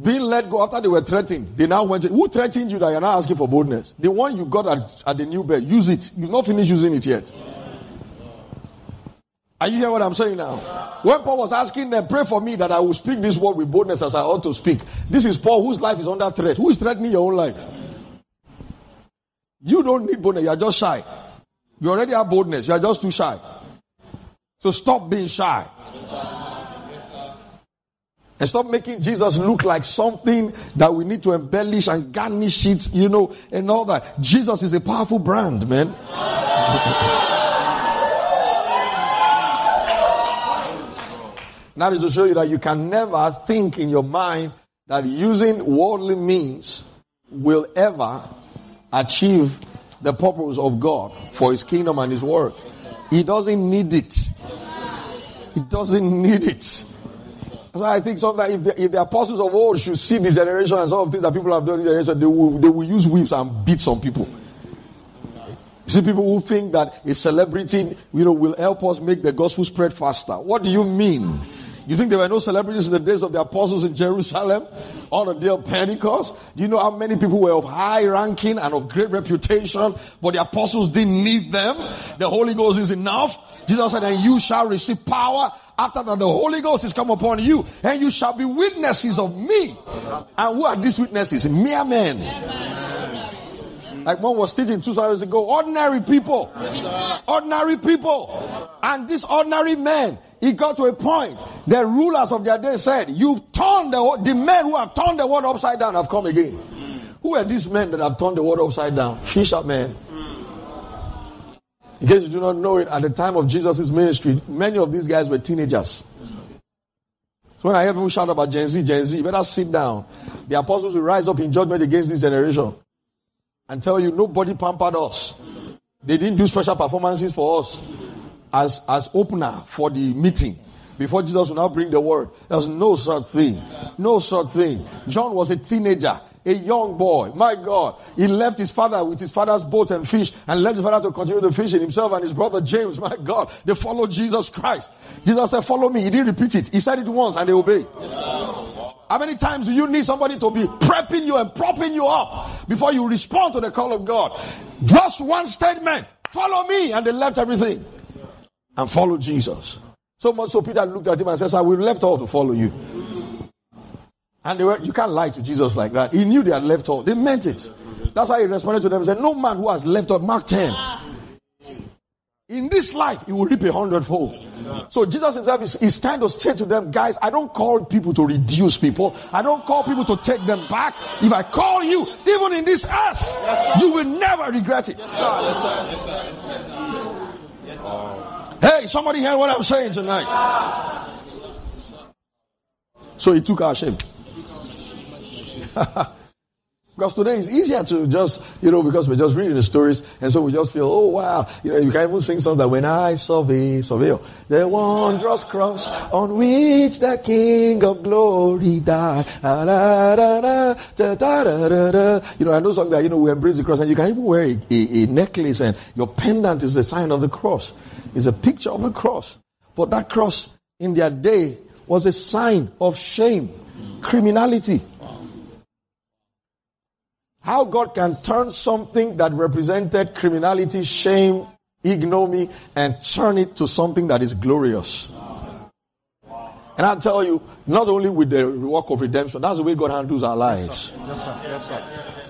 A: Being let go after they were threatened, they now went. Who threatened you that you're not asking for boldness? The one you got at, at the new bed, use it. You've not finished using it yet. Are you hearing what I'm saying now? When Paul was asking them, pray for me that I will speak this word with boldness as I ought to speak. This is Paul whose life is under threat. Who is threatening your own life? You don't need boldness. You are just shy. You already have boldness. You are just too shy. So stop being shy. And stop making Jesus look like something that we need to embellish and garnish it, you know, and all that. Jesus is a powerful brand, man. that is to show you that you can never think in your mind that using worldly means will ever achieve the purpose of God for his kingdom and his work. He doesn't need it. He doesn't need it. So I think sometimes if the, if the, apostles of old should see this generation and some of the things that people have done in this generation, they will, they will use whips and beat some people. You see people who think that a celebrity, you know, will help us make the gospel spread faster. What do you mean? You think there were no celebrities in the days of the apostles in Jerusalem on the day of Pentecost? Do you know how many people were of high ranking and of great reputation, but the apostles didn't need them? The Holy Ghost is enough. Jesus said, and you shall receive power after that the Holy Ghost is come upon you, and you shall be witnesses of me. And who are these witnesses? Mere men. Like one was teaching two hours ago, ordinary people. Ordinary people. And these ordinary men, it got to a point. The rulers of their day said, You've turned the, the men who have turned the world upside down have come again. Who are these men that have turned the world upside down? Fishermen. In case you do not know it, at the time of Jesus' ministry, many of these guys were teenagers. So when I hear people shout about Gen Z, Gen Z, better sit down. The apostles will rise up in judgment against this generation and tell you nobody pampered us. They didn't do special performances for us as, as opener for the meeting before Jesus will now bring the word. There's no such thing. No such thing. John was a teenager, a young boy. My God. He left his father with his father's boat and fish and left his father to continue the fishing. Himself and his brother James, my God, they followed Jesus Christ. Jesus said, follow me. He didn't repeat it. He said it once and they obeyed. How many times do you need somebody to be prepping you and propping you up before you respond to the call of God? Just one statement. Follow me. And they left everything and followed Jesus. So much so Peter looked at him and says, I will left all to follow you. And they were, you can't lie to Jesus like that. He knew they had left all. They meant it. That's why he responded to them and said, No man who has left all, Mark 10. In this life, he will reap a hundredfold. So Jesus himself is, is trying to say to them, guys, I don't call people to reduce people. I don't call people to take them back. If I call you, even in this earth, you will never regret it. Hey, somebody hear what I'm saying tonight? So he took our shame. (laughs) because today it's easier to just, you know, because we're just reading the stories, and so we just feel, oh wow, you know, you can even sing songs that when I survey, surveil, the wondrous cross on which the King of Glory died. Ah, da, da, da, da, da, da, da, You know, I know songs that, you know, we embrace the cross, and you can even wear a, a, a necklace, and your pendant is the sign of the cross. It's a picture of the cross. But that cross in their day was a sign of shame, criminality. How God can turn something that represented criminality, shame, ignominy, and turn it to something that is glorious. And I'll tell you, not only with the work of redemption, that's the way God handles our lives. Yes, sir. Yes, sir.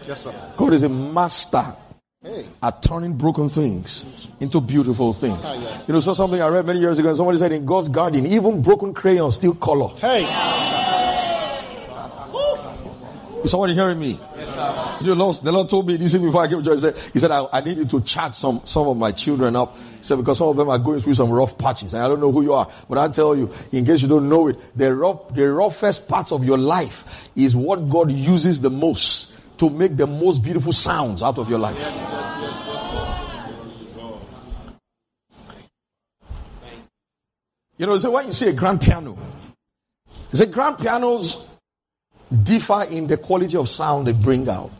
A: Yes, sir. God is a master at turning broken things into beautiful things. You know, so something I read many years ago, and somebody said in God's garden, even broken crayons still color. Hey! Is somebody hearing me? Yes, you know, the Lord told me this before I came to church. He said, he said I, I, need you to chat some, some of my children up. He said, because some of them are going through some rough patches. And I don't know who you are, but I'll tell you, in case you don't know it, the rough, the roughest parts of your life is what God uses the most to make the most beautiful sounds out of your life. You know, so when you see a grand piano, the grand pianos differ in the quality of sound they bring out.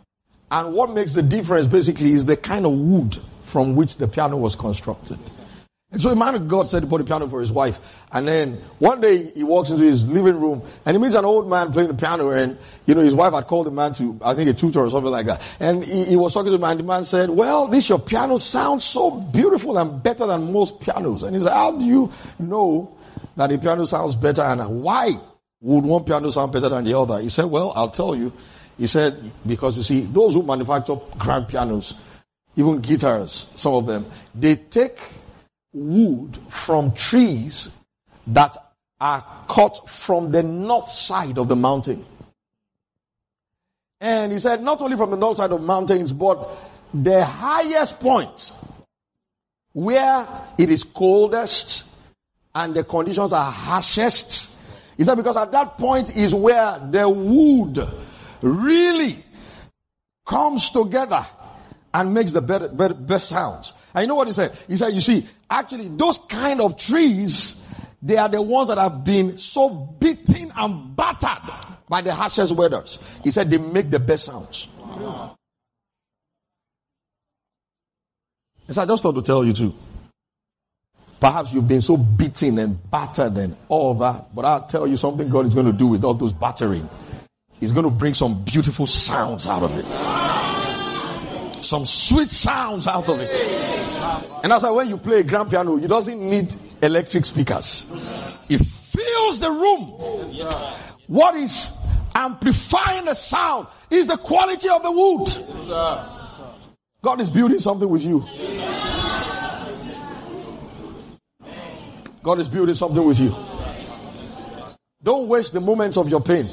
A: And what makes the difference basically is the kind of wood from which the piano was constructed. And so a man of God said to put a piano for his wife. And then one day he walks into his living room and he meets an old man playing the piano. And, you know, his wife had called the man to, I think, a tutor or something like that. And he, he was talking to the man. The man said, well, this your piano sounds so beautiful and better than most pianos. And he said, how do you know that the piano sounds better and why would one piano sound better than the other? He said, well, I'll tell you. He said, because you see, those who manufacture grand pianos, even guitars, some of them, they take wood from trees that are cut from the north side of the mountain. And he said, not only from the north side of mountains, but the highest points where it is coldest and the conditions are harshest. He said, because at that point is where the wood really comes together and makes the better, better, best sounds. And you know what he said? He said, you see, actually those kind of trees, they are the ones that have been so beaten and battered by the harshest weathers. He said they make the best sounds. Yes, I just thought to tell you too. Perhaps you've been so beaten and battered and all that, but I'll tell you something God is going to do with all those battering. He's going to bring some beautiful sounds out of it some sweet sounds out of it. And that's why when you play a grand piano, it doesn't need electric speakers. It fills the room. What is amplifying the sound is the quality of the wood. God is building something with you. God is building something with you. Don't waste the moments of your pain.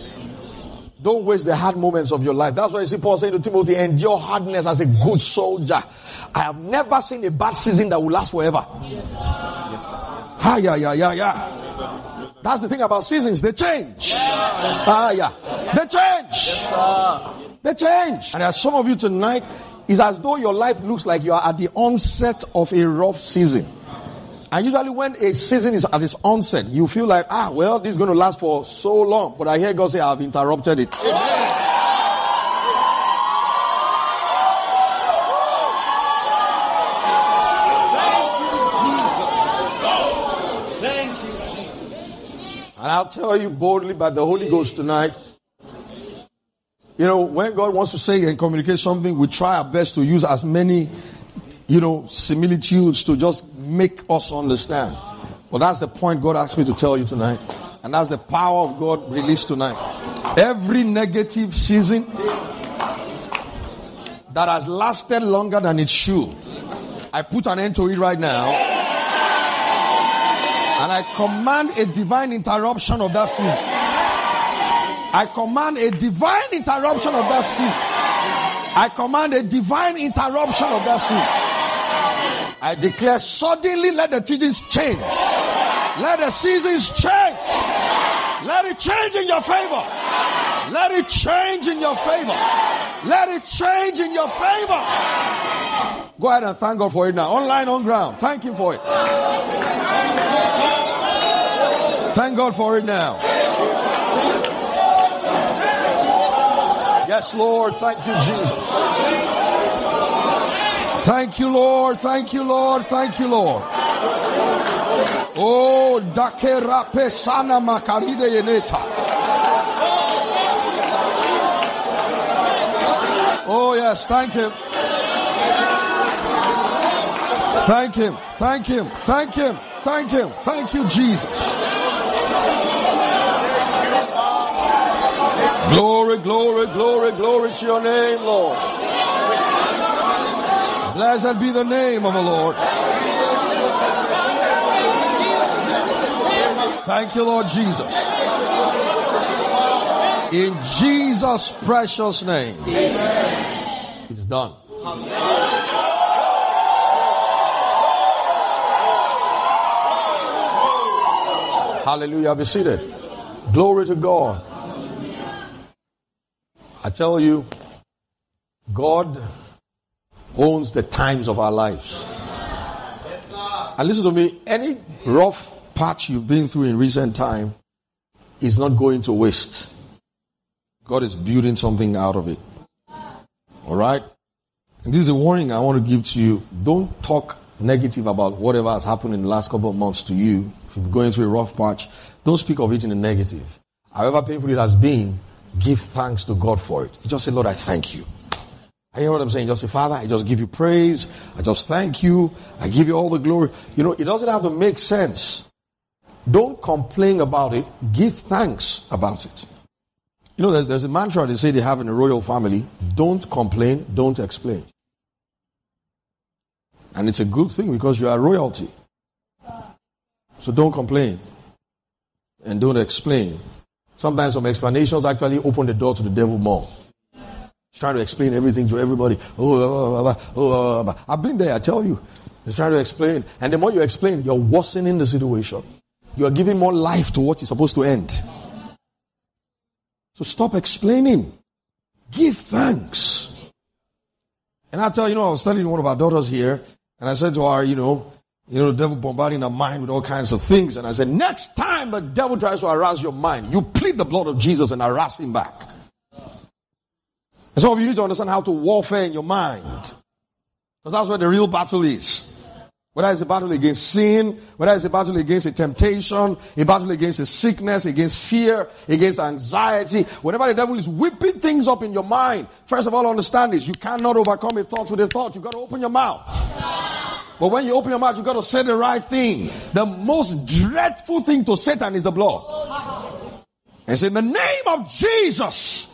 A: Don't waste the hard moments of your life. That's why you see Paul saying to Timothy, endure hardness as a good soldier. I have never seen a bad season that will last forever. Yes, Ah, yeah, yeah, yeah, yeah. That's the thing about seasons. They change. Ah, yeah. They change. They change. And as some of you tonight, it's as though your life looks like you are at the onset of a rough season. And usually when a season is at its onset, you feel like, ah, well, this is going to last for so long. But I hear God say, I've interrupted it. And I'll tell you boldly by the Holy Ghost tonight. You know, when God wants to say and communicate something, we try our best to use as many you know, similitudes to just make us understand. But that's the point God asked me to tell you tonight. And that's the power of God released tonight. Every negative season that has lasted longer than it should, I put an end to it right now. And I command a divine interruption of that season. I command a divine interruption of that season. I command a divine interruption of that season. I declare suddenly let the seasons change. Let the seasons change. Let it change in your favor. Let it change in your favor. Let it change in your favor. Go ahead and thank God for it now. Online, on ground. Thank Him for it. Thank God for it now. Yes, Lord. Thank you, Jesus. Thank you, Lord. Thank you, Lord. Thank you, Lord. Oh, dakera pesana makaride yeneta. Oh, yes. Thank Him. Thank Him. Thank Him. Thank Him. Thank Him. Thank you, Jesus. Glory, glory, glory, glory to your name, Lord. Blessed be the name of the Lord. Thank you, Lord Jesus. In Jesus' precious name. Amen. It's done. Hallelujah. Be seated. Glory to God. I tell you, God owns the times of our lives. And listen to me, any rough patch you've been through in recent time is not going to waste. God is building something out of it. All right? And this is a warning I want to give to you. Don't talk negative about whatever has happened in the last couple of months to you. If you're going through a rough patch, don't speak of it in the negative. However painful it has been, give thanks to God for it. Just say, Lord, I thank you. I hear what I'm saying? Just say, Father, I just give you praise. I just thank you. I give you all the glory. You know, it doesn't have to make sense. Don't complain about it. Give thanks about it. You know, there's, there's a mantra they say they have in the royal family. Don't complain, don't explain. And it's a good thing because you are royalty. So don't complain. And don't explain. Sometimes some explanations actually open the door to the devil more. He's trying to explain everything to everybody. Oh, blah, blah, blah, oh, blah, I've been there, I tell you. He's trying to explain. And the more you explain, you're worsening the situation. You are giving more life to what is supposed to end. So stop explaining. Give thanks. And I tell you, know, I was telling one of our daughters here, and I said to her, you know, you know, the devil bombarding our mind with all kinds of things. And I said, next time the devil tries to harass your mind, you plead the blood of Jesus and harass him back. And some of you need to understand how to warfare in your mind. Because that's where the real battle is. Whether it's a battle against sin, whether it's a battle against a temptation, a battle against a sickness, against fear, against anxiety, whenever the devil is whipping things up in your mind, first of all understand this, you cannot overcome a thought with a thought. You gotta open your mouth. But when you open your mouth, you got to say the right thing. The most dreadful thing to Satan is the blood. And say, in the name of Jesus,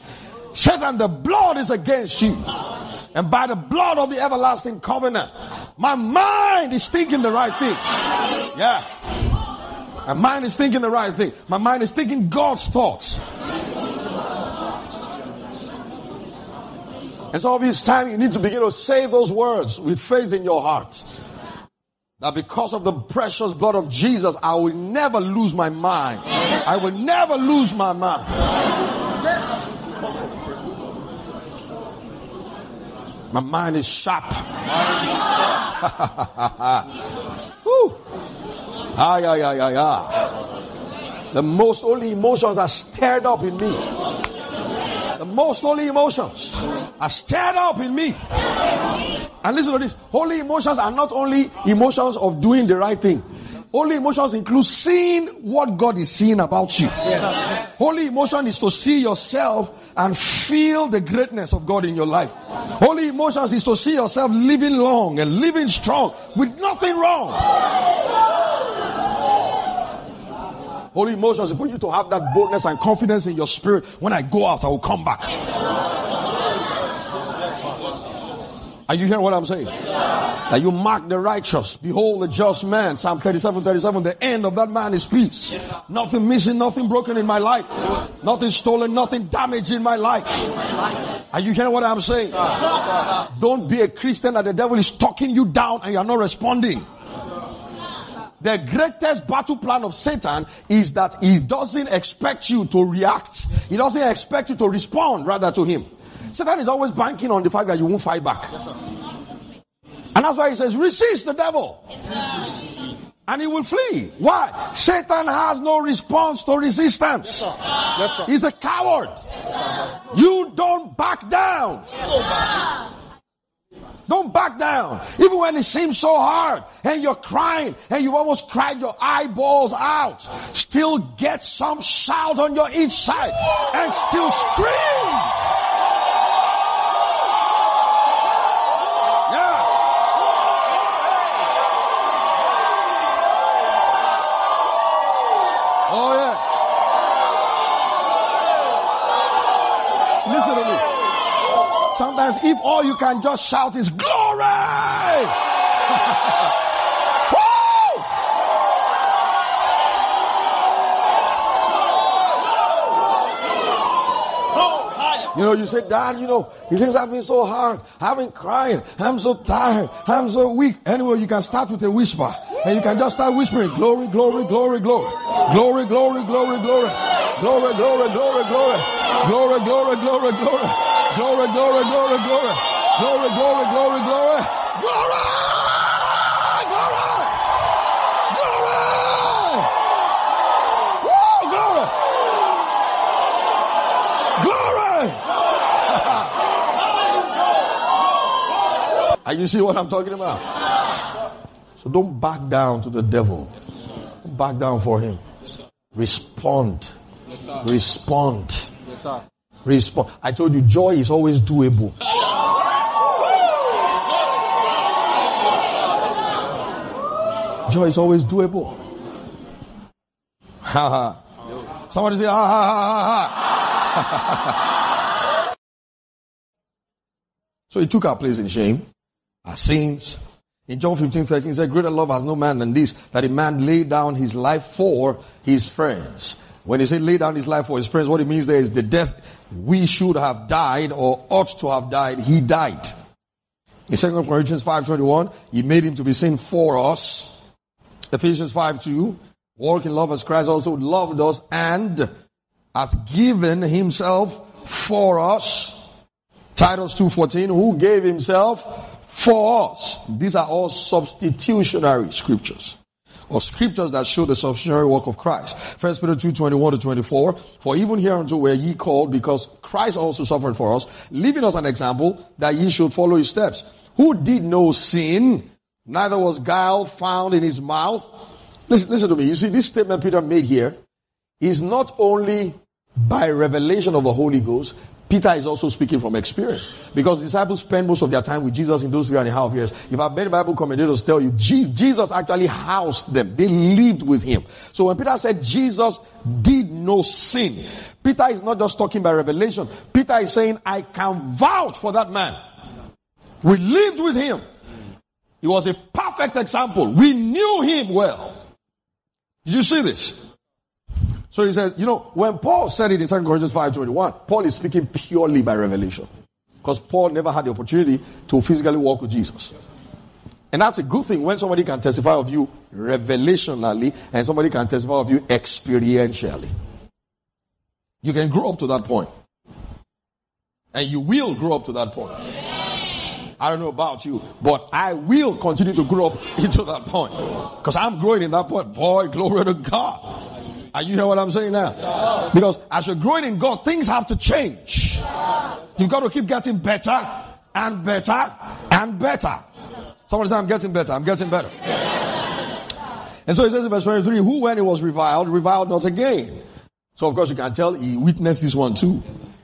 A: Satan, the blood is against you. And by the blood of the everlasting covenant, my mind is thinking the right thing. Yeah. My mind is thinking the right thing. My mind is thinking God's thoughts. And so this time you need to begin to say those words with faith in your heart. That because of the precious blood of Jesus, I will never lose my mind. I will never lose my mind. My mind is sharp. (laughs) Woo. Ah, yeah, yeah, yeah, yeah. The most holy emotions are stirred up in me. The most holy emotions are stirred up in me. And listen to this. Holy emotions are not only emotions of doing the right thing. Holy emotions include seeing what God is seeing about you. Yes. Holy emotion is to see yourself and feel the greatness of God in your life. Holy emotions is to see yourself living long and living strong with nothing wrong. Holy emotions is for you to have that boldness and confidence in your spirit. When I go out, I will come back. Are you hearing what I'm saying? That you mark the righteous. Behold the just man. Psalm 37, 37. The end of that man is peace. Nothing missing, nothing broken in my life. Nothing stolen, nothing damaged in my life. Are you hearing what I'm saying? Don't be a Christian that the devil is talking you down and you're not responding. The greatest battle plan of Satan is that he doesn't expect you to react. He doesn't expect you to respond rather to him. Satan is always banking on the fact that you won't fight back. And that's why he says, resist the devil. And he will flee. Why? Satan has no response to resistance. Yes, He's a coward. You don't back down. Don't back down. Even when it seems so hard and you're crying and you've almost cried your eyeballs out, still get some shout on your inside and still scream. Sometimes if all you can just shout is glory! You know, you say, Dad, you know, things have been so hard. I've been crying. I'm so tired. I'm so weak. Anyway, you can start with a whisper. And you can just start whispering, glory, glory, glory, glory. Glory, glory, glory, glory. Glory, glory, glory, glory. Glory, glory, glory, glory. Glory, glory, glory, glory. Glory, glory, glory, glory. Glory! Glory! Glory! Woo, and you see what I'm talking about? So don't back down to the devil. Don't back down for him. Respond. Respond. Respond. I told you, joy is always doable. Joy is always doable. Ha ha. Somebody say, ha ha ha ha. (laughs) so he took our place in shame, our sins. In John 15, 13, he said, Greater love has no man than this, that a man lay down his life for his friends. When he said lay down his life for his friends, what it means there is the death we should have died or ought to have died, he died. In 2 Corinthians 5.21, he made him to be sin for us. Ephesians 5.2, walk in love as Christ also loved us and hath given himself for us. Titus 2.14, who gave himself for us. These are all substitutionary scriptures or scriptures that show the substitutionary work of Christ. First Peter 2, 21 to 24. For even hereunto were ye called because Christ also suffered for us, leaving us an example that ye should follow his steps. Who did no sin, neither was guile found in his mouth. Listen, listen to me. You see, this statement Peter made here is not only by revelation of the Holy Ghost, Peter is also speaking from experience because disciples spend most of their time with Jesus in those three and a half years. If I've many Bible commentators tell you, Jesus actually housed them. They lived with him. So when Peter said Jesus did no sin, Peter is not just talking by revelation. Peter is saying, I can vouch for that man. We lived with him. He was a perfect example. We knew him well. Did you see this? So he says, you know, when Paul said it in 2 Corinthians 5.21, Paul is speaking purely by revelation. Because Paul never had the opportunity to physically walk with Jesus. And that's a good thing when somebody can testify of you revelationally and somebody can testify of you experientially. You can grow up to that point. And you will grow up to that point. I don't know about you, but I will continue to grow up (laughs) into that point. Because I'm growing in that point. Boy, glory to God. Are you hear what I'm saying now? Because as you're growing in God, things have to change. You've got to keep getting better and better and better. Somebody say, I'm getting better, I'm getting better. And so he says in verse 23, who when he was reviled, reviled not again. So of course you can tell he witnessed this one too.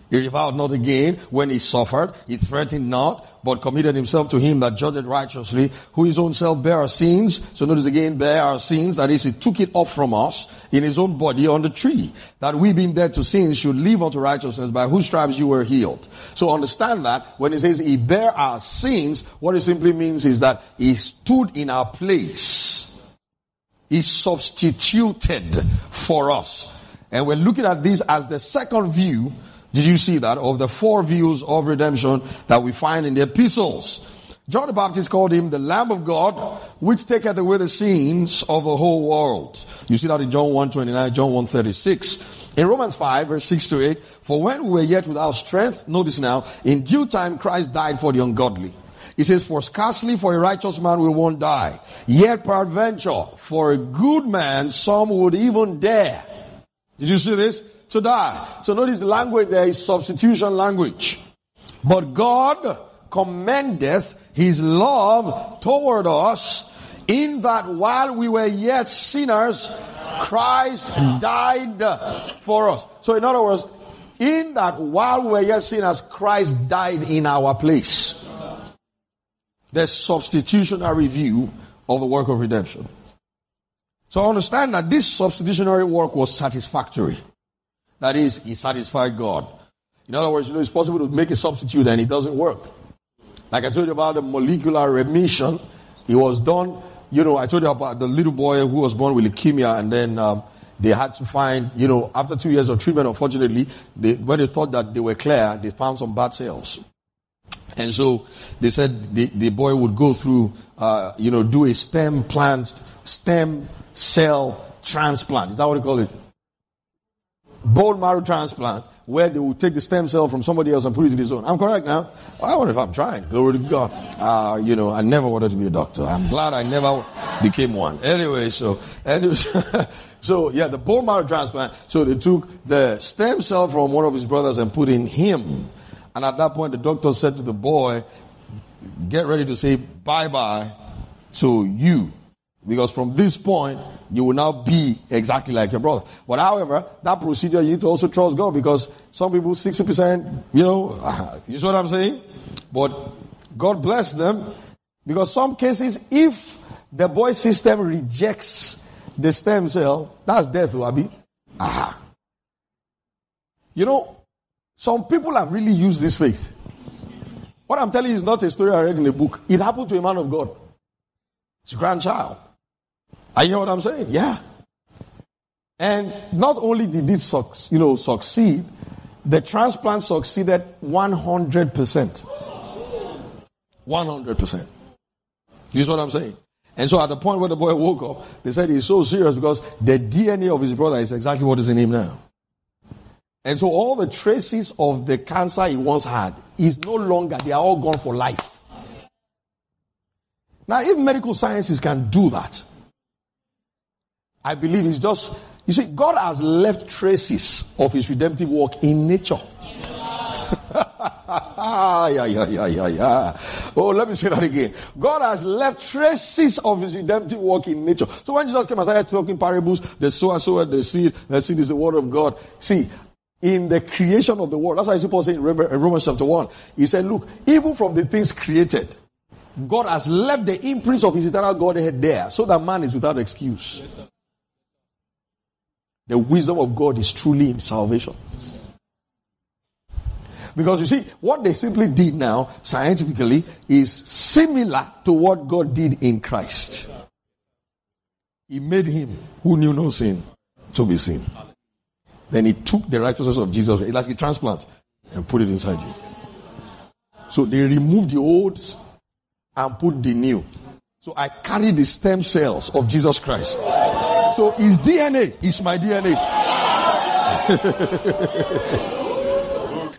A: He reviled not again when he suffered. He threatened not, but committed himself to him that judged righteously, who his own self bare our sins. So notice again, bear our sins. That is, he took it off from us in his own body on the tree. That we being dead to sins should live unto righteousness by whose stripes you were healed. So understand that when he says he bare our sins, what it simply means is that he stood in our place. He substituted for us. And we're looking at this as the second view did you see that? Of the four views of redemption that we find in the epistles. John the Baptist called him the Lamb of God, which taketh away the sins of the whole world. You see that in John 1.29, John 1.36. In Romans 5, verse 6 to 8, for when we were yet without strength, notice now, in due time Christ died for the ungodly. He says, for scarcely for a righteous man will one die. Yet peradventure, for a good man, some would even dare. Did you see this? To die. So notice language there is substitution language. But God commendeth his love toward us in that while we were yet sinners, Christ died for us. So in other words, in that while we were yet sinners, Christ died in our place. The substitutionary view of the work of redemption. So understand that this substitutionary work was satisfactory. That is, he satisfied God. In other words, you know, it's possible to make a substitute and it doesn't work. Like I told you about the molecular remission, it was done. You know, I told you about the little boy who was born with leukemia and then um, they had to find, you know, after two years of treatment, unfortunately, they, when they thought that they were clear, they found some bad cells. And so they said the, the boy would go through, uh, you know, do a stem plant, stem cell transplant. Is that what they call it? Bone marrow transplant where they will take the stem cell from somebody else and put it in his own. I'm correct now. I wonder if I'm trying. Glory to God. Uh, you know, I never wanted to be a doctor. I'm glad I never became one. Anyway, so, anyway, (laughs) so yeah, the bone marrow transplant. So they took the stem cell from one of his brothers and put in him. And at that point, the doctor said to the boy, get ready to say bye bye to you. Because from this point, you will now be exactly like your brother. But however, that procedure, you need to also trust God because some people, 60%, you know, (laughs) you see what I'm saying? But God bless them because some cases, if the boy system rejects the stem cell, that's death, oh, Wabi. Aha. You know, some people have really used this faith. What I'm telling you is not a story I read in a book. It happened to a man of God. His grandchild. I know what I'm saying? Yeah. And not only did it you know, succeed, the transplant succeeded 100%. 100%. This is what I'm saying. And so at the point where the boy woke up, they said he's so serious because the DNA of his brother is exactly what is in him now. And so all the traces of the cancer he once had is no longer, they are all gone for life. Now, if medical sciences can do that, I believe it's just, you see, God has left traces of his redemptive work in nature. (laughs) yeah, yeah, yeah, yeah, yeah. Oh, let me say that again. God has left traces of his redemptive work in nature. So when Jesus came and started talking parables, the sower, sower, the seed, the seed is the word of God. See, in the creation of the world, that's why I see Paul saying in Romans chapter 1, he said, look, even from the things created, God has left the imprints of his eternal Godhead there, so that man is without excuse. Yes, the wisdom of God is truly in salvation. Because you see, what they simply did now, scientifically, is similar to what God did in Christ. He made him who knew no sin to be sin. Then he took the righteousness of Jesus, like a transplant, and put it inside you. So they removed the old and put the new. So I carry the stem cells of Jesus Christ. So his DNA is my DNA.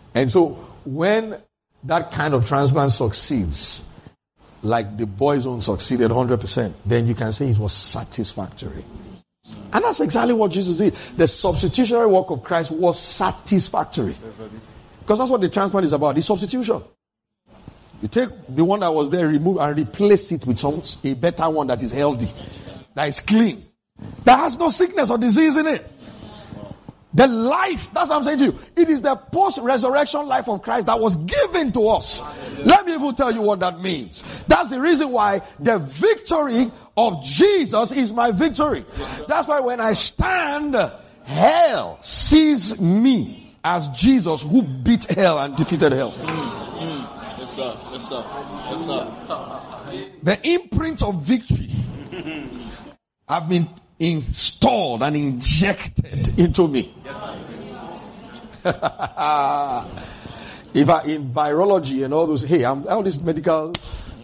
A: (laughs) and so when that kind of transplant succeeds, like the boy's own succeeded 100%, then you can say it was satisfactory. And that's exactly what Jesus did. The substitutionary work of Christ was satisfactory. Because that's what the transplant is about, the substitution. You take the one that was there, remove and replace it with some a better one that is healthy, that is clean. That has no sickness or disease in it. The life, that's what I'm saying to you. It is the post-resurrection life of Christ that was given to us. Let me even tell you what that means. That's the reason why the victory of Jesus is my victory. That's why when I stand, hell sees me as Jesus who beat hell and defeated hell.
C: Yes, sir. Yes, sir. Yes, sir.
A: The imprint of victory I've been installed and injected into me. (laughs) if I, in virology and all those, hey, I'm all this medical,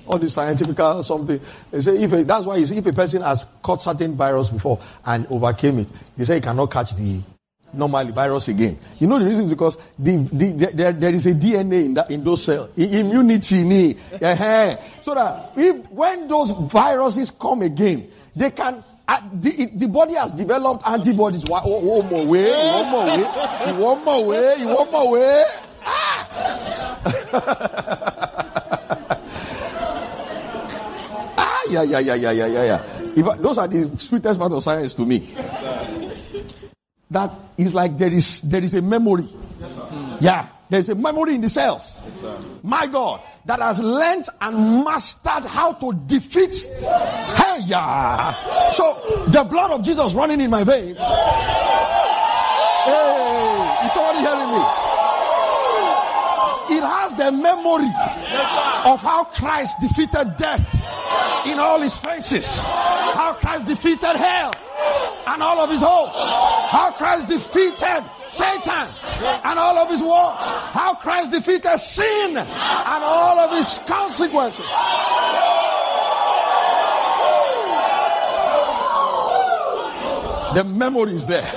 A: all this scientific something. They say if a, that's why you see, if a person has caught certain virus before and overcame it, they say he cannot catch the normal virus again. You know the reason is because the, the, the, there, there is a DNA in that in those cells, immunity. (laughs) So that if when those viruses come again, they can uh, the, the body has developed antibodies. One, one more way, one more way, one more way, one more way. Ah! (laughs) ah, yeah, yeah, yeah, yeah, yeah, yeah, yeah. If I, those are the sweetest part of science to me. That is like there is there is a memory. Yeah, there's a memory in the cells. My God, that has learned and mastered how to defeat. Hey, yeah. So the blood of Jesus running in my veins. Hey, is somebody hearing me? It has the memory of how Christ defeated death in all his faces. How Christ defeated hell and all of his hosts. How Christ defeated Satan and all of his works. How Christ defeated sin and all of his consequences. The memory is there.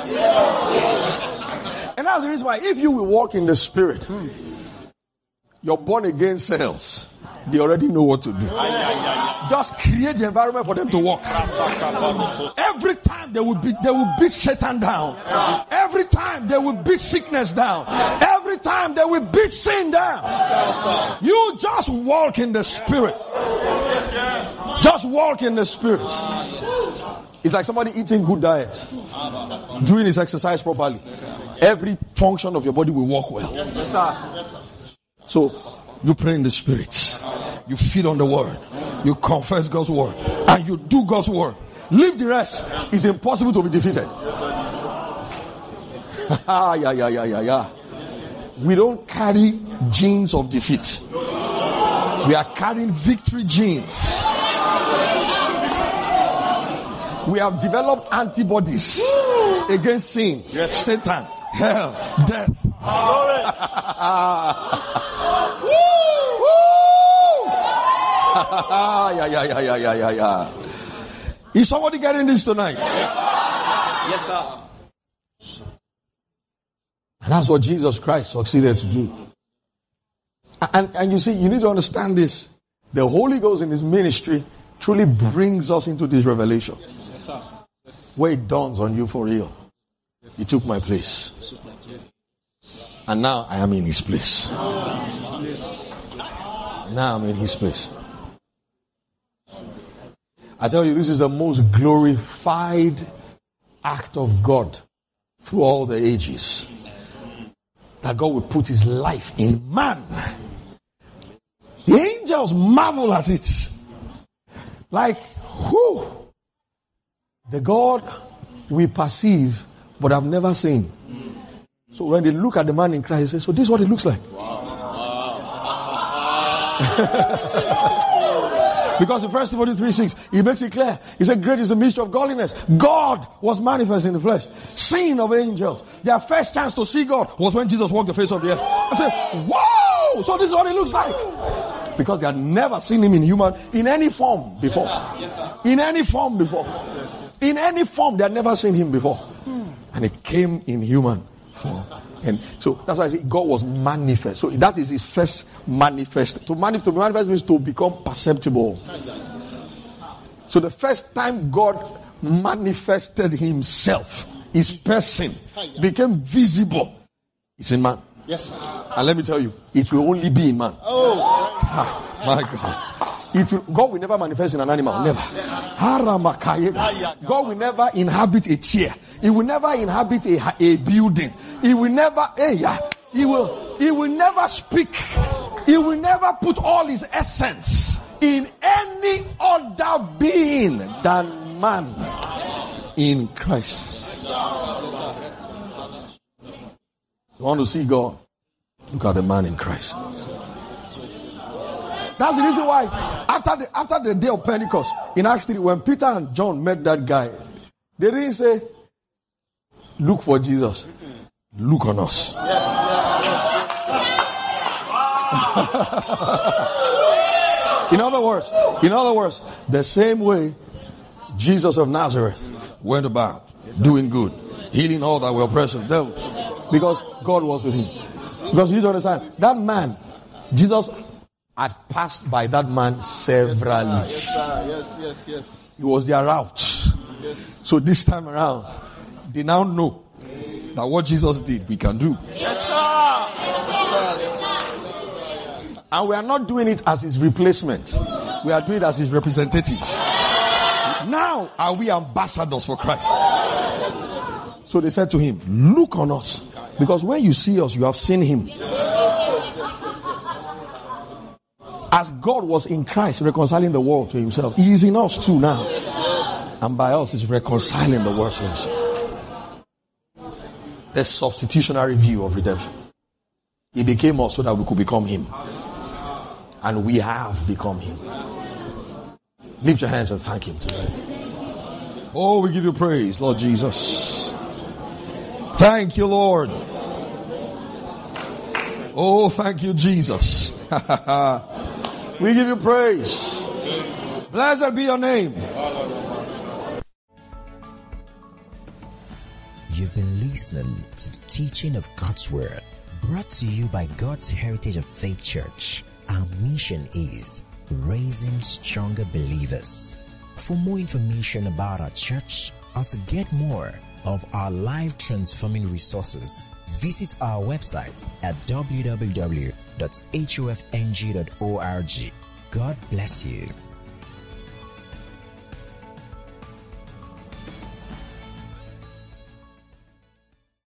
A: And that's the reason why if you will walk in the spirit, your born again cells they already know what to do. Just create the environment for them to work. Every time they will beat, they will beat Satan down. Every time they will beat sickness down. Every time they will beat sin down. You just walk in the spirit. Just walk in the spirit. It's like somebody eating good diet, doing his exercise properly. Every function of your body will work well. So you pray in the spirit. You feed on the word. You confess God's word. And you do God's word. Leave the rest. It's impossible to be defeated. yeah, yeah, yeah, yeah, yeah. We don't carry genes of defeat. We are carrying victory genes. We have developed antibodies against sin, yes. Satan, hell, death. Yeah, yeah, yeah, yeah, yeah, yeah, yeah. Is somebody getting this tonight?
C: Yes, sir.
A: And that's what Jesus Christ succeeded to do. And, and you see, you need to understand this. The Holy Ghost in His ministry truly brings us into this revelation. Yes, where it dawns on you for real. He took my place. And now I am in His place. Now I'm in His place. I tell you, this is the most glorified act of God through all the ages. That God would put his life in man. The angels marvel at it. Like, who? The God we perceive but have never seen. So when they look at the man in Christ, they say, So this is what it looks like. Wow. (laughs) (laughs) Because in 1 Timothy 3 6, he makes it clear. He said, Great is the mystery of godliness. God was manifest in the flesh. Seen of angels. Their first chance to see God was when Jesus walked the face of the earth. I said, Whoa! So this is what it looks like. Because they had never seen him in human, in any form before. Yes, sir. In any form before. In any form, they had never seen him before. And he came in human form. And so that's why I say God was manifest. So that is his first manifest. To manifest, to manifest means to become perceptible. So the first time God manifested himself, his person became visible, it's in man.
C: Yes.
A: And let me tell you, it will only be in man.
C: Oh,
A: my God. It will, God will never manifest in an animal. Ah. Never. God will never inhabit a chair. He will never inhabit a, a building. He will never, eh, hey, he will, he will never speak. He will never put all his essence in any other being than man in Christ. You want to see God? Look at the man in Christ. That's the reason why after the after the day of Pentecost in Acts 3, when Peter and John met that guy, they didn't say, Look for Jesus. Look on us. in other words, in other words, the same way Jesus of Nazareth went about doing good, healing all that were oppressed of devils, because God was with him. Because you don't understand, that man, Jesus had passed by that man severally.
C: Yes, sir. Yes, yes, yes.
A: It was their route.
C: Yes.
A: So this time around, they now know that what Jesus did, we can do.
C: Yes, sir. Yes, sir. Yes, sir.
A: And we are not doing it as his replacement. We are doing it as his representative. Now are we ambassadors for Christ. So they said to him, look on us. Because when you see us, you have seen him. As God was in Christ reconciling the world to himself, he is in us too now. And by us, he's reconciling the world to himself. The substitutionary view of redemption. He became us so that we could become him. And we have become him. Lift your hands and thank him today. Oh, we give you praise, Lord Jesus. Thank you, Lord. Oh, thank you, Jesus. (laughs) we give you praise. Blessed be your name.
B: You've been listening to the teaching of God's Word brought to you by God's Heritage of Faith Church. Our mission is raising stronger believers. For more information about our church or to get more of our life transforming resources, visit our website at www.hofng.org. God bless you.